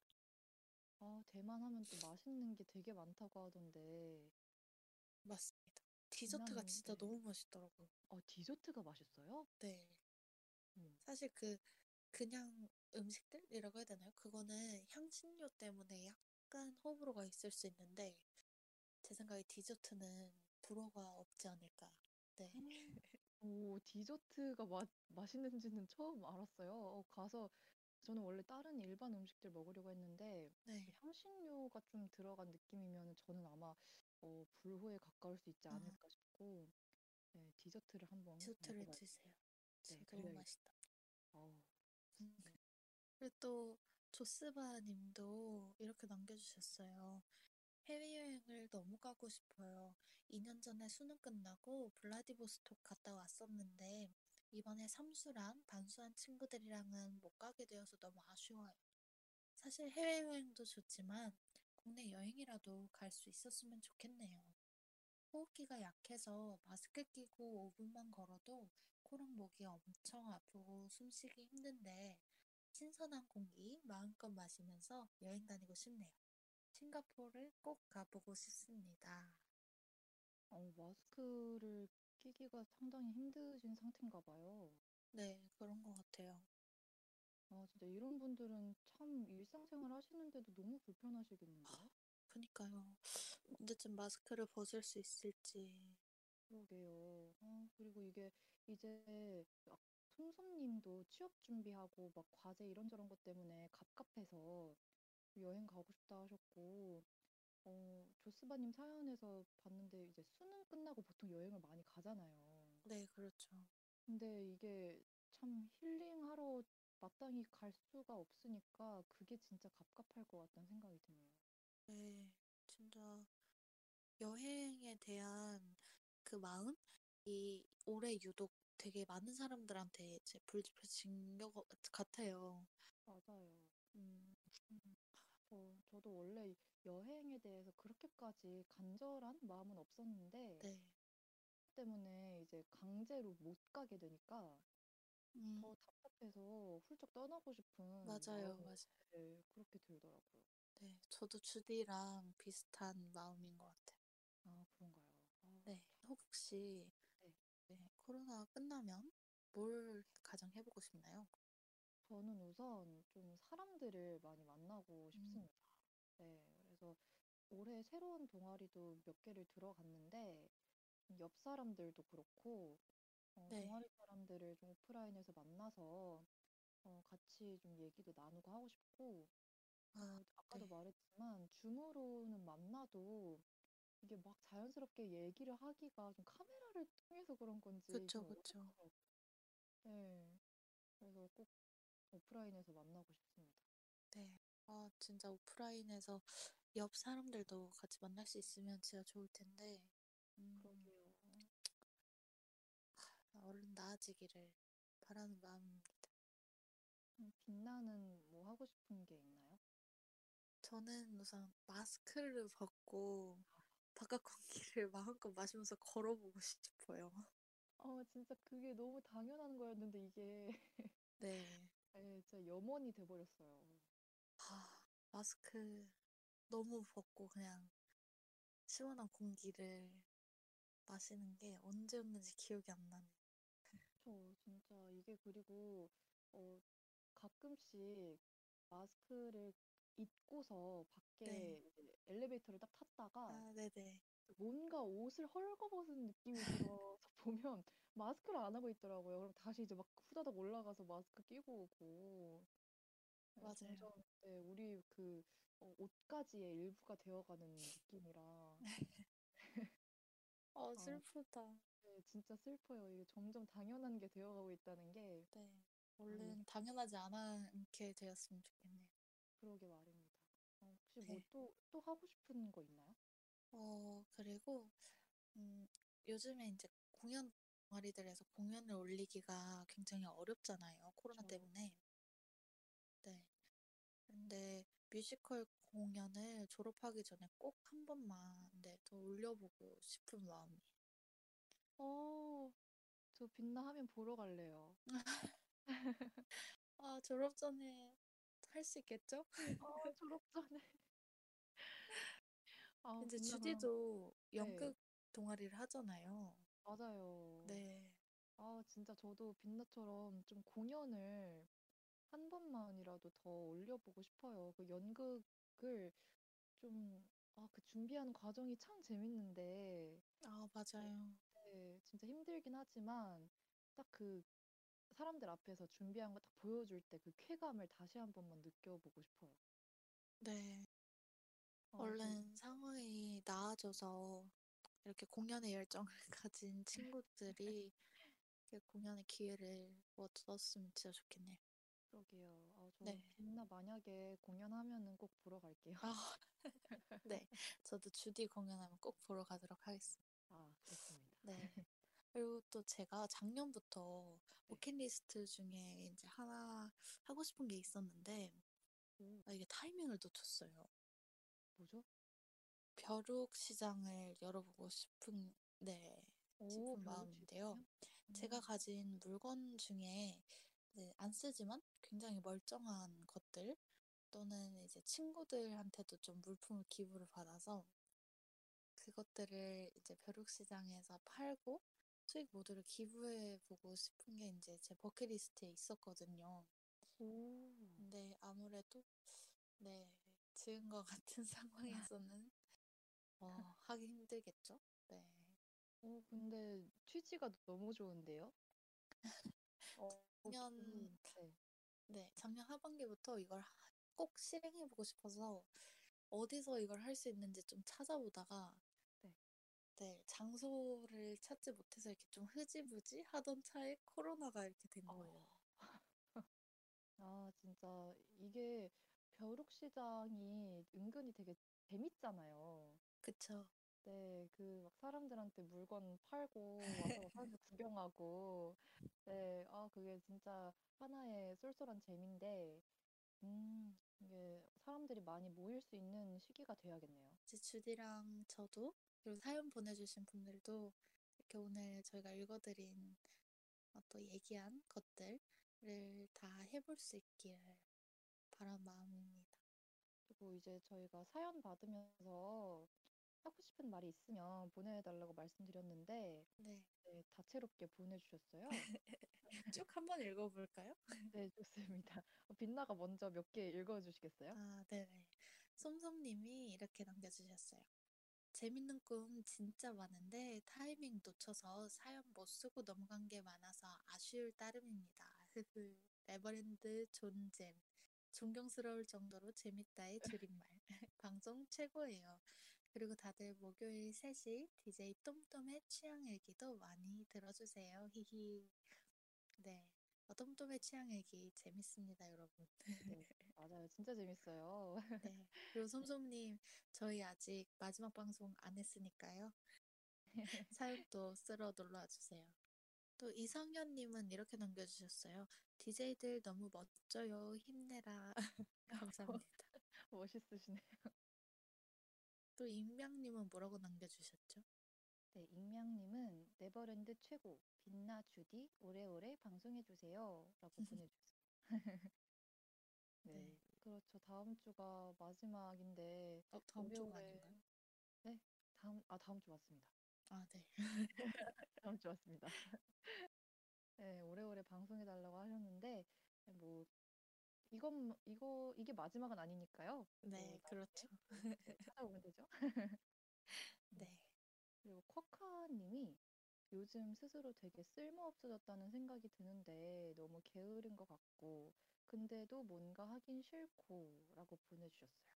아, 대만 하면 또 맛있는 게 되게 많다고 하던데. 디저트가 진짜 네. 너무 맛있더라고요. 어, 디저트가 맛있어요? 네. 음. 사실 그, 그냥 음식들이라고 해야 되나요? 그거는 향신료 때문에 약간 호불호가 있을 수 있는데, 제 생각에 디저트는 불호가 없지 않을까. 네. 오, 디저트가 맛, 맛있는지는 처음 알았어요. 어, 가서 저는 원래 다른 일반 음식들 먹으려고 했는데 네. 그 향신료가 좀 들어간 느낌이면 저는 아마 어, 불호에 가까울 수 있지 어, 않을까 싶고 네, 디저트를 한번 디저트를. 드세요. 네, 진짜 너무 그래야겠어요. 맛있다. 어우, 음. 네. 그리고 또 조스바 님도 이렇게 남겨주셨어요. 해외여행을 너무 가고 싶어요. 2년 전에 수능 끝나고 블라디보스톡 갔다 왔었는데 이번에 삼수랑 반수한 친구들이랑은 못 가게 되어서 너무 아쉬워요. 사실 해외여행도 좋지만 국내 여행이라도 갈 수 있었으면 좋겠네요. 호흡기가 약해서 마스크 끼고 5분만 걸어도 코랑 목이 엄청 아프고 숨쉬기 힘든데 신선한 공기 마음껏 마시면서 여행 다니고 싶네요. 싱가포르를 꼭 가보고 싶습니다. 어, 마스크를 끼기가 상당히 힘드신 상태인가 봐요. 네, 그런 것 같아요. 아, 진짜 이런 분들은 참 일상생활 하시는데도 너무 불편하시겠는데요? 그니까요. 언제쯤 마스크를 벗을 수 있을지. 그러게요. 아, 그리고 이게 이제 솜솜님도 취업 준비하고 막 과제 이런저런 것 때문에 갑갑해서 여행 가고 싶다 하셨고, 어, 조스바님 사연에서 봤는데 이제 수능 끝나고 보통 여행을 많이 가잖아요. 네, 그렇죠. 근데 이게 참 힐링하러 마땅히 갈 수가 없으니까 그게 진짜 갑갑할 것 같다는 생각이 드네요. 네, 진짜 여행에 대한 그 마음 이 올해 유독 되게 많은 사람들한테 이제 불지펴진 것 같아요. 맞아요. 음, 음, 저, 저도 원래 여행에 대해서 그렇게까지 간절한 마음은 없었는데, 네. 때문에 이제 강제로 못 가게 되니까 음, 더 답답해서 훌쩍 떠나고 싶은 맞아요, 마음이 맞아요. 네, 그렇게 들더라고요. 네, 저도 주디랑 비슷한 마음인 것 같아요. 아, 그런가요? 아, 네, 혹시 네. 네, 코로나 끝나면 뭘 가장 해보고 싶나요? 저는 우선 좀 사람들을 많이 만나고 음, 싶습니다. 네, 그래서 올해 새로운 동아리도 몇 개를 들어갔는데 옆 사람들도 그렇고 어, 네, 동아리 사람들을 좀 오프라인에서 만나서 어, 같이 좀 얘기도 나누고 하고 싶고 아, 어, 아까도 네, 말했지만 줌으로는 만나도 이게 막 자연스럽게 얘기를 하기가 좀 카메라를 통해서 그런 건지 그쵸, 좀 그쵸. 어색하더라고요. 네, 그래서 꼭 오프라인에서 만나고 싶습니다. 네, 아, 진짜 오프라인에서 옆 사람들도 같이 만날 수 있으면 진짜 좋을 텐데, 음. 얼른 나아지기를 바라는 마음입니다. 음, 빛나는 뭐 하고 싶은 게 있나요? 저는 우선 마스크를 벗고 바깥 공기를 마음껏 마시면서 걸어보고 싶어요. 아, 진짜 그게 너무 당연한 거였는데 이게 네. 네, 진짜 염원이 돼버렸어요. 아, 마스크 너무 벗고 그냥 시원한 공기를 마시는 게 언제였는지 기억이 안 나네. 저 진짜 이게 그리고 어, 가끔씩 마스크를 잊고서 네. 밖에 이제 엘리베이터를 딱 탔다가 아, 네네. 뭔가 옷을 헐거벗은 느낌이 들어서 보면 마스크를 안 하고 있더라고요. 그럼 다시 이제 막 후다닥 올라가서 마스크 끼고 오고 네, 맞아요. 점점 네, 우리 그 어, 옷가지의 일부가 되어가는 느낌이라 어, 아, 슬프다. 네, 진짜 슬퍼요. 이게 점점 당연한 게 되어가고 있다는 게 네. 아, 얼른 당연하지 않게 되었으면 좋겠네요. 그러게 말입니다. 어, 혹시 뭐 네. 또, 또 하고 싶은 거 있나요? 어, 그리고, 음, 요즘에 이제 공연 동아리들에서 공연을 올리기가 굉장히 어렵잖아요. 코로나 저 때문에. 네. 근데 뮤지컬 공연을 졸업하기 전에 꼭 한 번만, 네, 더 올려보고 싶은 마음이에요. 어, 저 빛나 하면 보러 갈래요. 아, 졸업 전에 할 수 있겠죠? 아, 졸업 전에. 아, 이제 빛나. 주디도 네, 연극 동아리를 하잖아요. 맞아요. 네, 아, 진짜 저도 빛나처럼 좀 공연을 한 번만이라도 더 올려보고 싶어요. 그 연극을 좀, 아, 그 준비하는 과정이 참 재밌는데, 아, 맞아요. 네, 진짜 힘들긴 하지만, 딱 그 사람들 앞에서 준비한 거 딱 보여줄 때 그 쾌감을 다시 한 번만 느껴보고 싶어요. 네, 아, 저, 얼른 상황이 나아져서 이렇게 공연의 열정을 가진 친구들이 이렇게 공연의 기회를 얻었으면 진짜 좋겠네요. 그러게요. 아, 저 네. 빛나 만약에 공연하면은 꼭 보러 갈게요. 아, 네. 저도 주디 공연하면 꼭 보러 가도록 하겠습니다. 아. 네. 그리고 또 제가 작년부터 네. 버킷리스트 중에 이제 하나 하고 싶은 게 있었는데, 오, 아, 이게 타이밍을 놓쳤어요. 뭐죠? 벼룩 시장을 열어보고 싶은, 네, 오, 싶은 벼룩 마음인데요. 시장이요? 제가 음, 가진 물건 중에 이제 안 쓰지만 굉장히 멀쩡한 것들, 또는 이제 친구들한테도 좀 물품을 기부를 받아서 그것들을 이제 벼룩시장에서 팔고 수익 모두를 기부해 보고 싶은 게 이제 제 버킷리스트에 있었거든요. 오. 근데 아무래도 네, 것 같은 상황에서는 어, 하기 힘들겠죠? 네. 오, 근데 취지가 너무 좋은데요? 어, 작년, 네. 네, 작년 하반기부터 이걸 하- 꼭 실행해 보고 싶어서 어디서 이걸 할 수 있는지 좀 찾아보다가 네. 네, 장소를 찾지 못해서 이렇게 좀 흐지부지 하던 차에 코로나가 이렇게 된 어, 거예요. 아, 진짜 이게 벼룩시장이 은근히 되게 재밌잖아요. 그쵸? 네, 그 막 사람들한테 물건 팔고 와서 막 사람들 구경하고 네, 아 그게 진짜 하나의 쏠쏠한 재미인데 음, 이게 사람들이 많이 모일 수 있는 시기가 돼야겠네요. 이제 주디랑 저도 그리고 사연 보내주신 분들도 이렇게 오늘 저희가 읽어드린 어, 또 얘기한 것들을 다 해볼 수 있기를 바란 마음입니다. 그리고 이제 저희가 사연 받으면서 하고 싶은 말이 있으면 보내달라고 말씀드렸는데 네, 네, 다채롭게 보내주셨어요. 쭉 한번 읽어볼까요? 네, 좋습니다. 어, 빛나가 먼저 몇 개 읽어주시겠어요? 아, 네네. 솜솜님이 이렇게 남겨주셨어요. 재밌는 꿈 진짜 많은데 타이밍 놓쳐서 사연 못 쓰고 넘어간 게 많아서 아쉬울 따름입니다. 흐흐. 에버랜드 존잼. 존경스러울 정도로 재밌다의 줄임말. 방송 최고예요. 그리고 다들 목요일 3시 DJ 똠똠의 취향 일기도 많이 들어주세요. 히히. 네. 어, 똠똠의 취향 일기 재밌습니다, 여러분. 네, 맞아요. 진짜 재밌어요. 네. 그리고 솜솜님, 저희 아직 마지막 방송 안 했으니까요. 사연도 쓰러 놀러와 주세요. 또 이성현님은 이렇게 남겨주셨어요. DJ들 너무 멋져요. 힘내라. 감사합니다. 멋있으시네요. 또 임명님은 뭐라고 남겨주셨죠? 네, 익명님은 네버랜드 최고, 빛나 주디, 오래오래 방송해주세요. 라고 보내주셨어요. 네, 네. 그렇죠. 다음 주가 마지막인데, 어, 다음 주가 아닌가요? 네, 다음, 아, 다음 주 맞습니다. 아, 네. 다음 주 맞습니다. 네, 오래오래 방송해달라고 하셨는데, 뭐, 이건, 이거, 이게 마지막은 아니니까요. 네, 또 그렇죠. 네, 찾아보면 되죠. 네. 그리고 쿼카님이 요즘 스스로 되게 쓸모없어졌다는 생각이 드는데 너무 게으른 것 같고 근데도 뭔가 하긴 싫고 라고 보내주셨어요.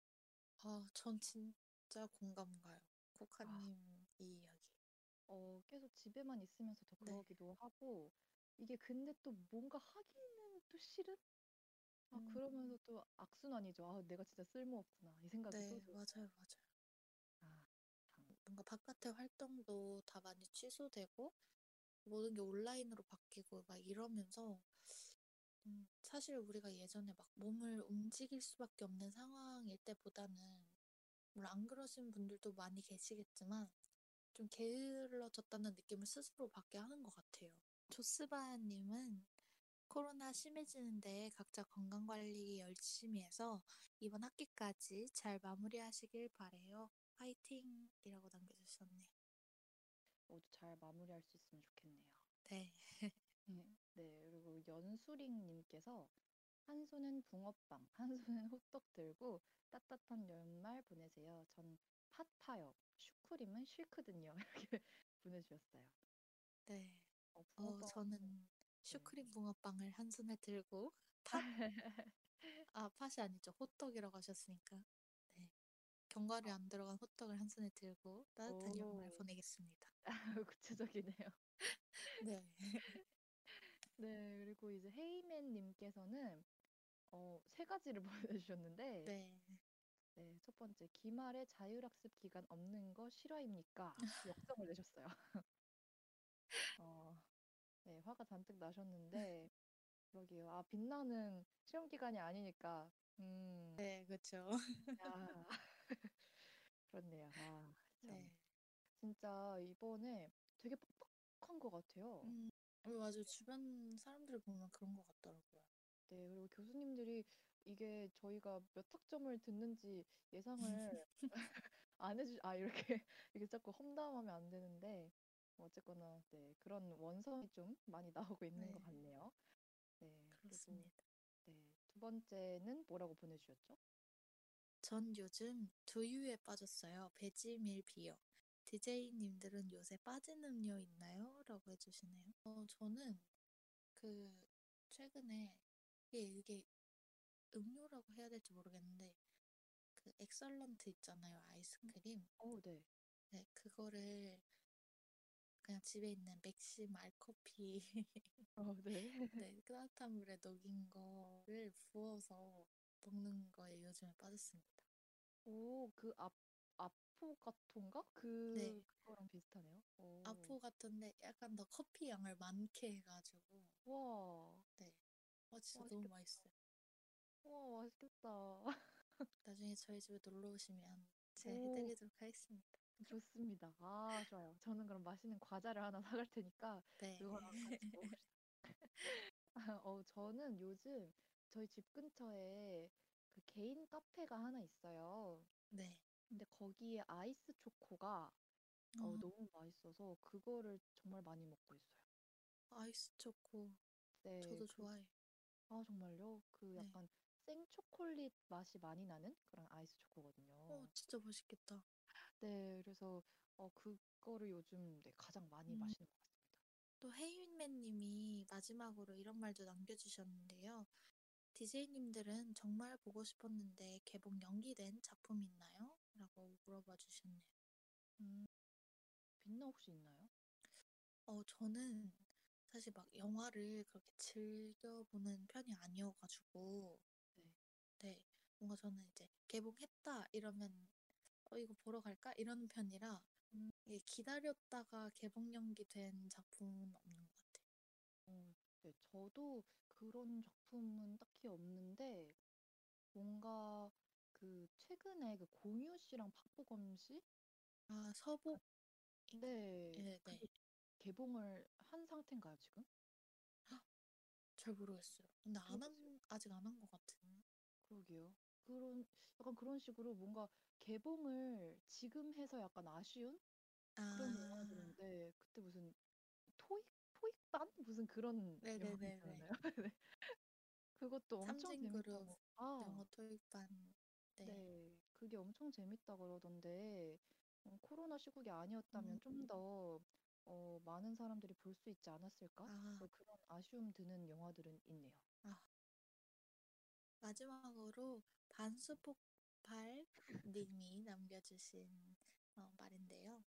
아, 전 진짜 공감 가요. 아. 코카님 이 이야기. 어, 계속 집에만 있으면서 더 네. 그러기도 하고 이게 근데 또 뭔가 하기는 또 싫은? 아, 음. 그러면서 또 악순환이죠. 아, 내가 진짜 쓸모없구나. 이 생각이 네, 또 들어요. 맞아요, 맞아요. 아, 참. 뭔가 바깥의 활동도 다 많이 취소되고 모든 게 온라인으로 바뀌고 막 이러면서 음, 사실 우리가 예전에 막 몸을 움직일 수밖에 없는 상황일 때보다는 물론 안 그러신 분들도 많이 계시겠지만 좀 게을러졌다는 느낌을 스스로 받게 하는 것 같아요. 조스바 님은 코로나 심해지는데 각자 건강관리 열심히 해서 이번 학기까지 잘 마무리하시길 바래요. 화이팅 이라고 남겨주셨네요. 모두 잘 마무리할 수 있으면 좋겠네요. 네. 네, 네, 그리고 연수링님께서 한 손은 붕어빵, 한 손은 호떡 들고 따뜻한 연말 보내세요. 전 팥파요. 슈크림은 싫거든요. 이렇게 보내주셨어요. 네. 어, 어. 저는 슈크림 붕어빵을 한 손에 들고 팥, 아, 팥이 아니죠. 호떡이라고 하셨으니까. 네. 견과류 안 들어간 호떡을 한 손에 들고 따뜻한 연말 오. 보내겠습니다. 구체적이네요. 네. 네, 그리고 이제 헤이맨님께서는 어, 세 가지를 보내주셨는데, 네. 네, 첫 번째, 기말에 자율학습 기간 없는 거 실화입니까? 역성을 내셨어요. 어, 네, 화가 잔뜩 나셨는데, 그러게요. 아, 빛나는 시험 기간이 아니니까, 음, 네, 그렇죠. 야, 그렇네요. 아, 참. 네. 진짜 이번에 되게 뻑뻑한 것 같아요. 음, 어, 맞아요. 주변 사람들 보면 그런 것 같더라고요. 네, 그리고 교수님들이 이게 저희가 몇 학점을 듣는지 예상을 안 해주, 아, 이렇게, 이게 자꾸 험담하면 안 되는데, 뭐 어쨌거나, 네, 그런 원성이 좀 많이 나오고 있는 것 네. 같네요. 네, 그렇습니다. 네, 두 번째는 뭐라고 보내주셨죠? 전 요즘 두유에 빠졌어요. 배지밀 비어. DJ님들은 요새 빠진 음료 있나요? 라고 해주시네요. 어, 저는 그 최근에 이게, 이게 음료라고 해야 될지 모르겠는데 그 Excellent 있잖아요. 아이스크림. 어, 네. 네, 그거를 그냥 집에 있는 맥심 알커피 어, 네. 네, 따뜻한 물에 녹인 거를 부어서 먹는 거에 요즘에 빠졌습니다. 오, 그 앞, 아포가토인가? 네, 그, 그거랑 비슷하네요. 오, 아포 같은데 약간 더 커피 양을 많게 해가지고 와, 네, 어 진짜 너무 맛있겠다. 맛있어요. 와, 맛있겠다. 나중에 저희 집에 놀러 오시면 제가 오, 해드리도록 하겠습니다. 좋습니다. 아, 좋아요. 저는 그럼 맛있는 과자를 하나 사갈 테니까 네, 그거랑 같이 먹읍시다. 어, 저는 요즘 저희 집 근처에 그 개인 카페가 하나 있어요. 네. 근데 거기에 아이스 초코가 어, 어, 너무 맛있어서 그거를 정말 많이 먹고 있어요. 아이스 초코 네, 저도 그, 좋아해요. 아, 정말요? 그 네. 약간 생초콜릿 맛이 많이 나는 그런 아이스 어, 초코거든요. 진짜 맛있겠다. 네, 그래서 어, 그거를 요즘 네, 가장 많이 음, 마시는 것 같습니다. 또 헤이윈맨님이 마지막으로 이런 말도 남겨주셨는데요. DJ님들은 정말 보고 싶었는데 개봉 연기된 작품 있나요? 라고 물어봐 주셨네요. 음, 빛나 혹시 있나요? 어, 저는 사실 막 영화를 그렇게 즐겨보는 편이 아니어가지고, 네. 네, 뭔가 저는 이제 개봉했다 이러면, 어, 이거 보러 갈까? 이러는 편이라, 음, 이게 기다렸다가 개봉 연기된 작품은 없는 것 같아요. 어, 네, 저도 그런 작품은 딱히 없는데 뭔가 그 최근에 그 공유 씨랑 박보검 씨? 아, 서복, 네, 네, 네. 그게 개봉을 한 상태인가요, 지금? 잘 모르겠어요. 근데 안. 한, 아직 안 한 것 같은. 그러게요. 그런 약간 그런 식으로 뭔가 개봉을 지금 해서 약간 아쉬운 그런 아, 영화들인데 그때 무슨 토익 토익반 무슨 그런 영화 네네네네. 있잖아요. 네. 그것도 엄청 삼진그룹 재밌다고. 아, 영어 토익반. 네. 네. 그게 엄청 재밌다 그러던데 어, 코로나 시국이 아니었다면 음, 좀 더 어, 많은 사람들이 볼 수 있지 않았을까? 아, 네, 그런 아쉬움 드는 영화들은 있네요. 아. 마지막으로 반수폭발 님이 남겨주신 어, 말인데요.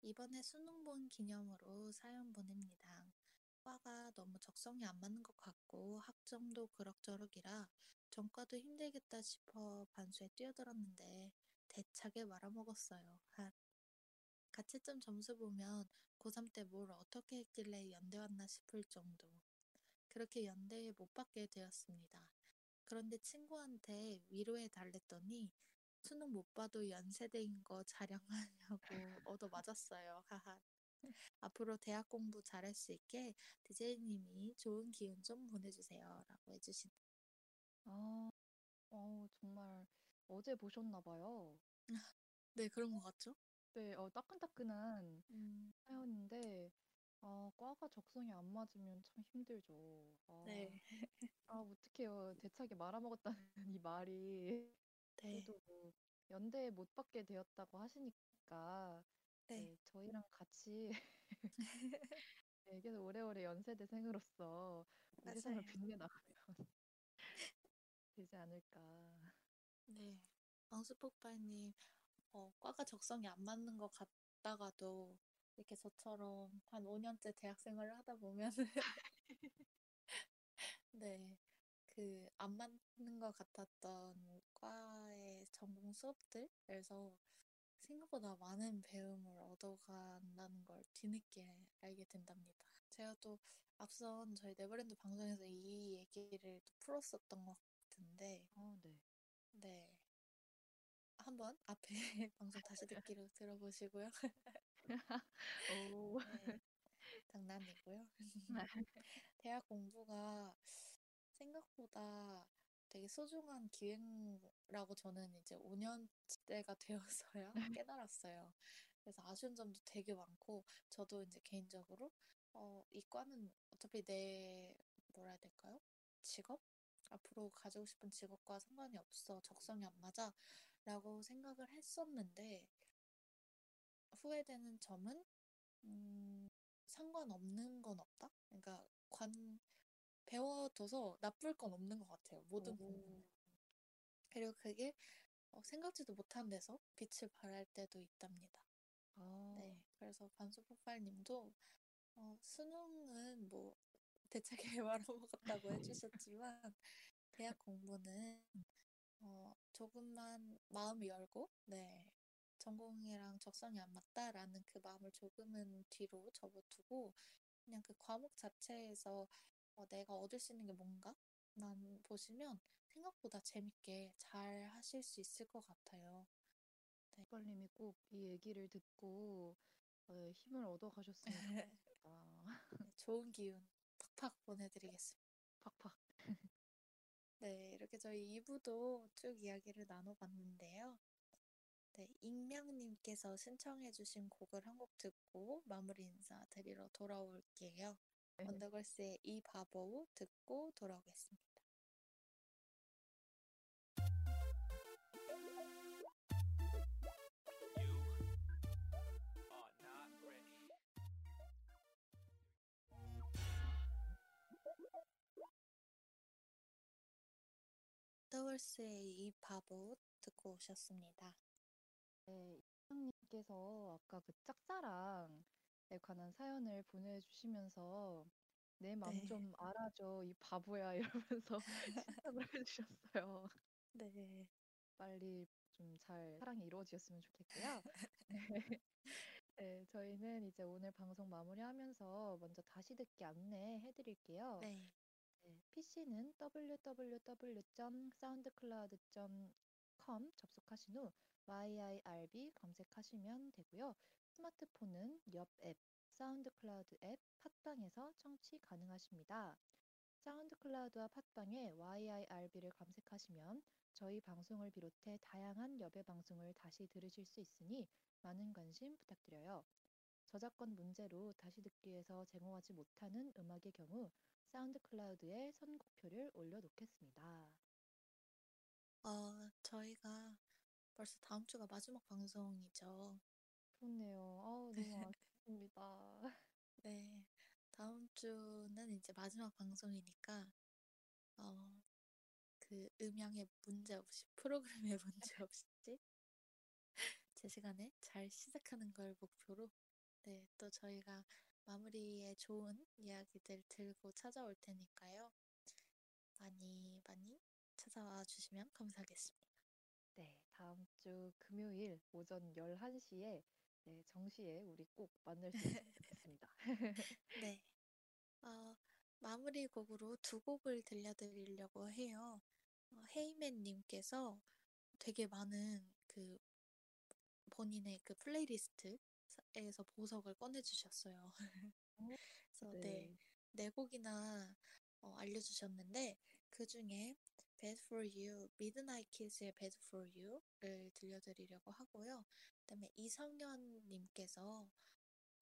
이번에 수능 본 기념으로 사연 보냅니다. 과가 너무 적성이 안 맞는 것 같고 학점도 그럭저럭이라 전과도 힘들겠다 싶어 반수에 뛰어들었는데 대차게 말아먹었어요. 하, 가채점 점수 보면 고3 때 뭘 어떻게 했길래 연대 왔나 싶을 정도. 그렇게 연대에 못 받게 되었습니다. 그런데 친구한테 위로해 달랬더니 수능 못 봐도 연세대인 거 자랑하냐고 얻어 맞았어요. 하하. 앞으로 대학 공부 잘할 수 있게 디제이님이 좋은 기운 좀 보내주세요. 라고 해주신. 아, 어, 정말 어제 보셨나 봐요. 네, 그런 것 같죠? 네, 어, 따끈따끈한 음, 사연인데, 아, 과가 적성이 안 맞으면 참 힘들죠. 네, 아, 아, 어떡해요. 대차게 말아먹었다는 이 말이. 네, 그래도 뭐, 연대에 못 받게 되었다고 하시니까, 네, 네, 저희랑 같이 네, 계속 오래오래 연세대생으로서 우리 삶을 맞아요. 빛내나가면 되지 않을까. 네. 방수폭발님, 어, 과가 적성이 안 맞는 것 같다가도 이렇게 저처럼 한 5년째 대학 생활을 하다 보면 네. 그 안 맞는 것 같았던 과의 전공 수업들에서 생각보다 많은 배움을 얻어간다는 걸 뒤늦게 알게 된답니다. 제가 또 앞선 저희 네버랜드 방송에서 이 얘기를 또 풀었었던 것 같은데, 어, 네. 네. 한번 앞에 방송 다시 듣기로 들어보시고요. 오, 네. 장난이고요. 대학 공부가 생각보다 되게 소중한 기회라고 저는 이제 5년째가 되어서야 깨달았어요. 그래서 아쉬운 점도 되게 많고, 저도 이제 개인적으로, 어, 이과는 어차피 내, 뭐라 해야 될까요? 직업? 앞으로 가지고 싶은 직업과 상관이 없어. 적성이 안 맞아. 라고 생각을 했었는데, 후회되는 점은, 음, 상관없는 건 없다? 그러니까, 관, 배워둬서 나쁠 건 없는 것 같아요. 모든 오. 공부는. 그리고 그게 어, 생각지도 못한 데서 빛을 발할 때도 있답니다. 아, 네, 그래서 반수폭발님도 어, 수능은 뭐 대책에 말아먹었다고 해주셨지만 대학 공부는 어, 조금만 마음을 열고 네, 전공이랑 적성이 안 맞다라는 그 마음을 조금은 뒤로 접어두고 그냥 그 과목 자체에서 어, 내가 얻을 수 있는 게 뭔가만 보시면 생각보다 재밌게 잘 하실 수 있을 것 같아요. 폭발님이 꼭 이 얘기를 듣고 어, 힘을 얻어 가셨으면 좋겠다. 네, 좋은 기운 팍팍 보내드리겠습니다. 팍팍. 네, 이렇게 저희 2부도 쭉 이야기를 나눠봤는데요. 네, 익명님께서 신청해주신 곡을 한 곡 듣고 마무리 인사 드리러 돌아올게요. 네. 원더걸스의 이 바보 듣고 돌아오겠습니다. 원더걸스의 이 바보 듣고 오셨습니다. 네, 이장님께서 아까 그 짝사랑에 관한 사연을 보내주시면서 내 맘 네. 좀 알아줘 이 바보야 이러면서 신청을 해주셨어요. 네, 빨리 좀 잘 사랑이 이루어지었으면 좋겠고요. 네. 네, 저희는 이제 오늘 방송 마무리하면서 먼저 다시 듣기 안내해 드릴게요. 네, 네, PC는 www.soundcloud.com 접속하신 후 YIRB 검색하시면 되고요. 스마트폰은 옆 앱, SoundCloud 앱, 팟빵에서 청취 가능하십니다. SoundCloud와 팟빵에 YIRB를 검색하시면 저희 방송을 비롯해 다양한 여배 방송을 다시 들으실 수 있으니 많은 관심 부탁드려요. 저작권 문제로 다시 듣기에서 제공하지 못하는 음악의 경우 SoundCloud에 선곡표를 올려놓겠습니다. 어, 저희가 벌써 다음 주가 마지막 방송이죠. 그렇네요. 아우, 너무 아쉽습니다. 네, 다음 주는 이제 마지막 방송이니까, 어, 그 음향에 문제 없이, 프로그램에 문제 없이 제 시간에 잘 시작하는 걸 목표로, 네, 또 저희가 마무리에 좋은 이야기들 들고 찾아올 테니까요. 많이 많이 찾아와 주시면 감사하겠습니다. 네, 다음 주 금요일 오전 11시에 네, 정시에 우리 꼭 만날 수 있으면 좋겠습니다. 네. 어, 마무리 곡으로 두 곡을 들려드리려고 해요. 어, 헤이맨님께서 되게 많은 그 본인의 그 플레이리스트에서 보석을 꺼내주셨어요. 오, 그래서 네, 네. 네 곡이나 어, 알려주셨는데 그 중에 Bad for You, Midnight Kiss의 Bad for You를 들려드리려고 하고요. 그다음에 이성현님께서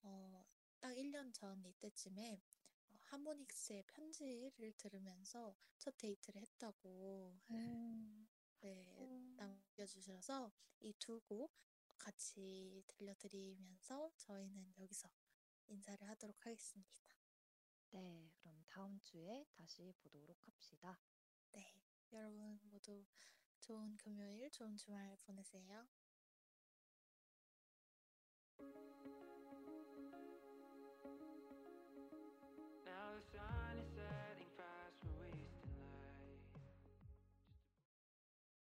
어, 딱 1년 전 이때쯤에 어, 하모닉스의 편지를 들으면서 첫 데이트를 했다고 음, 네, 음. 남겨주셔서 이 두 곡 같이 들려드리면서 저희는 여기서 인사를 하도록 하겠습니다. 네, 그럼 다음 주에 다시 보도록 합시다. 여러분 모두 좋은 금요일, 좋은 주말 보내세요. 나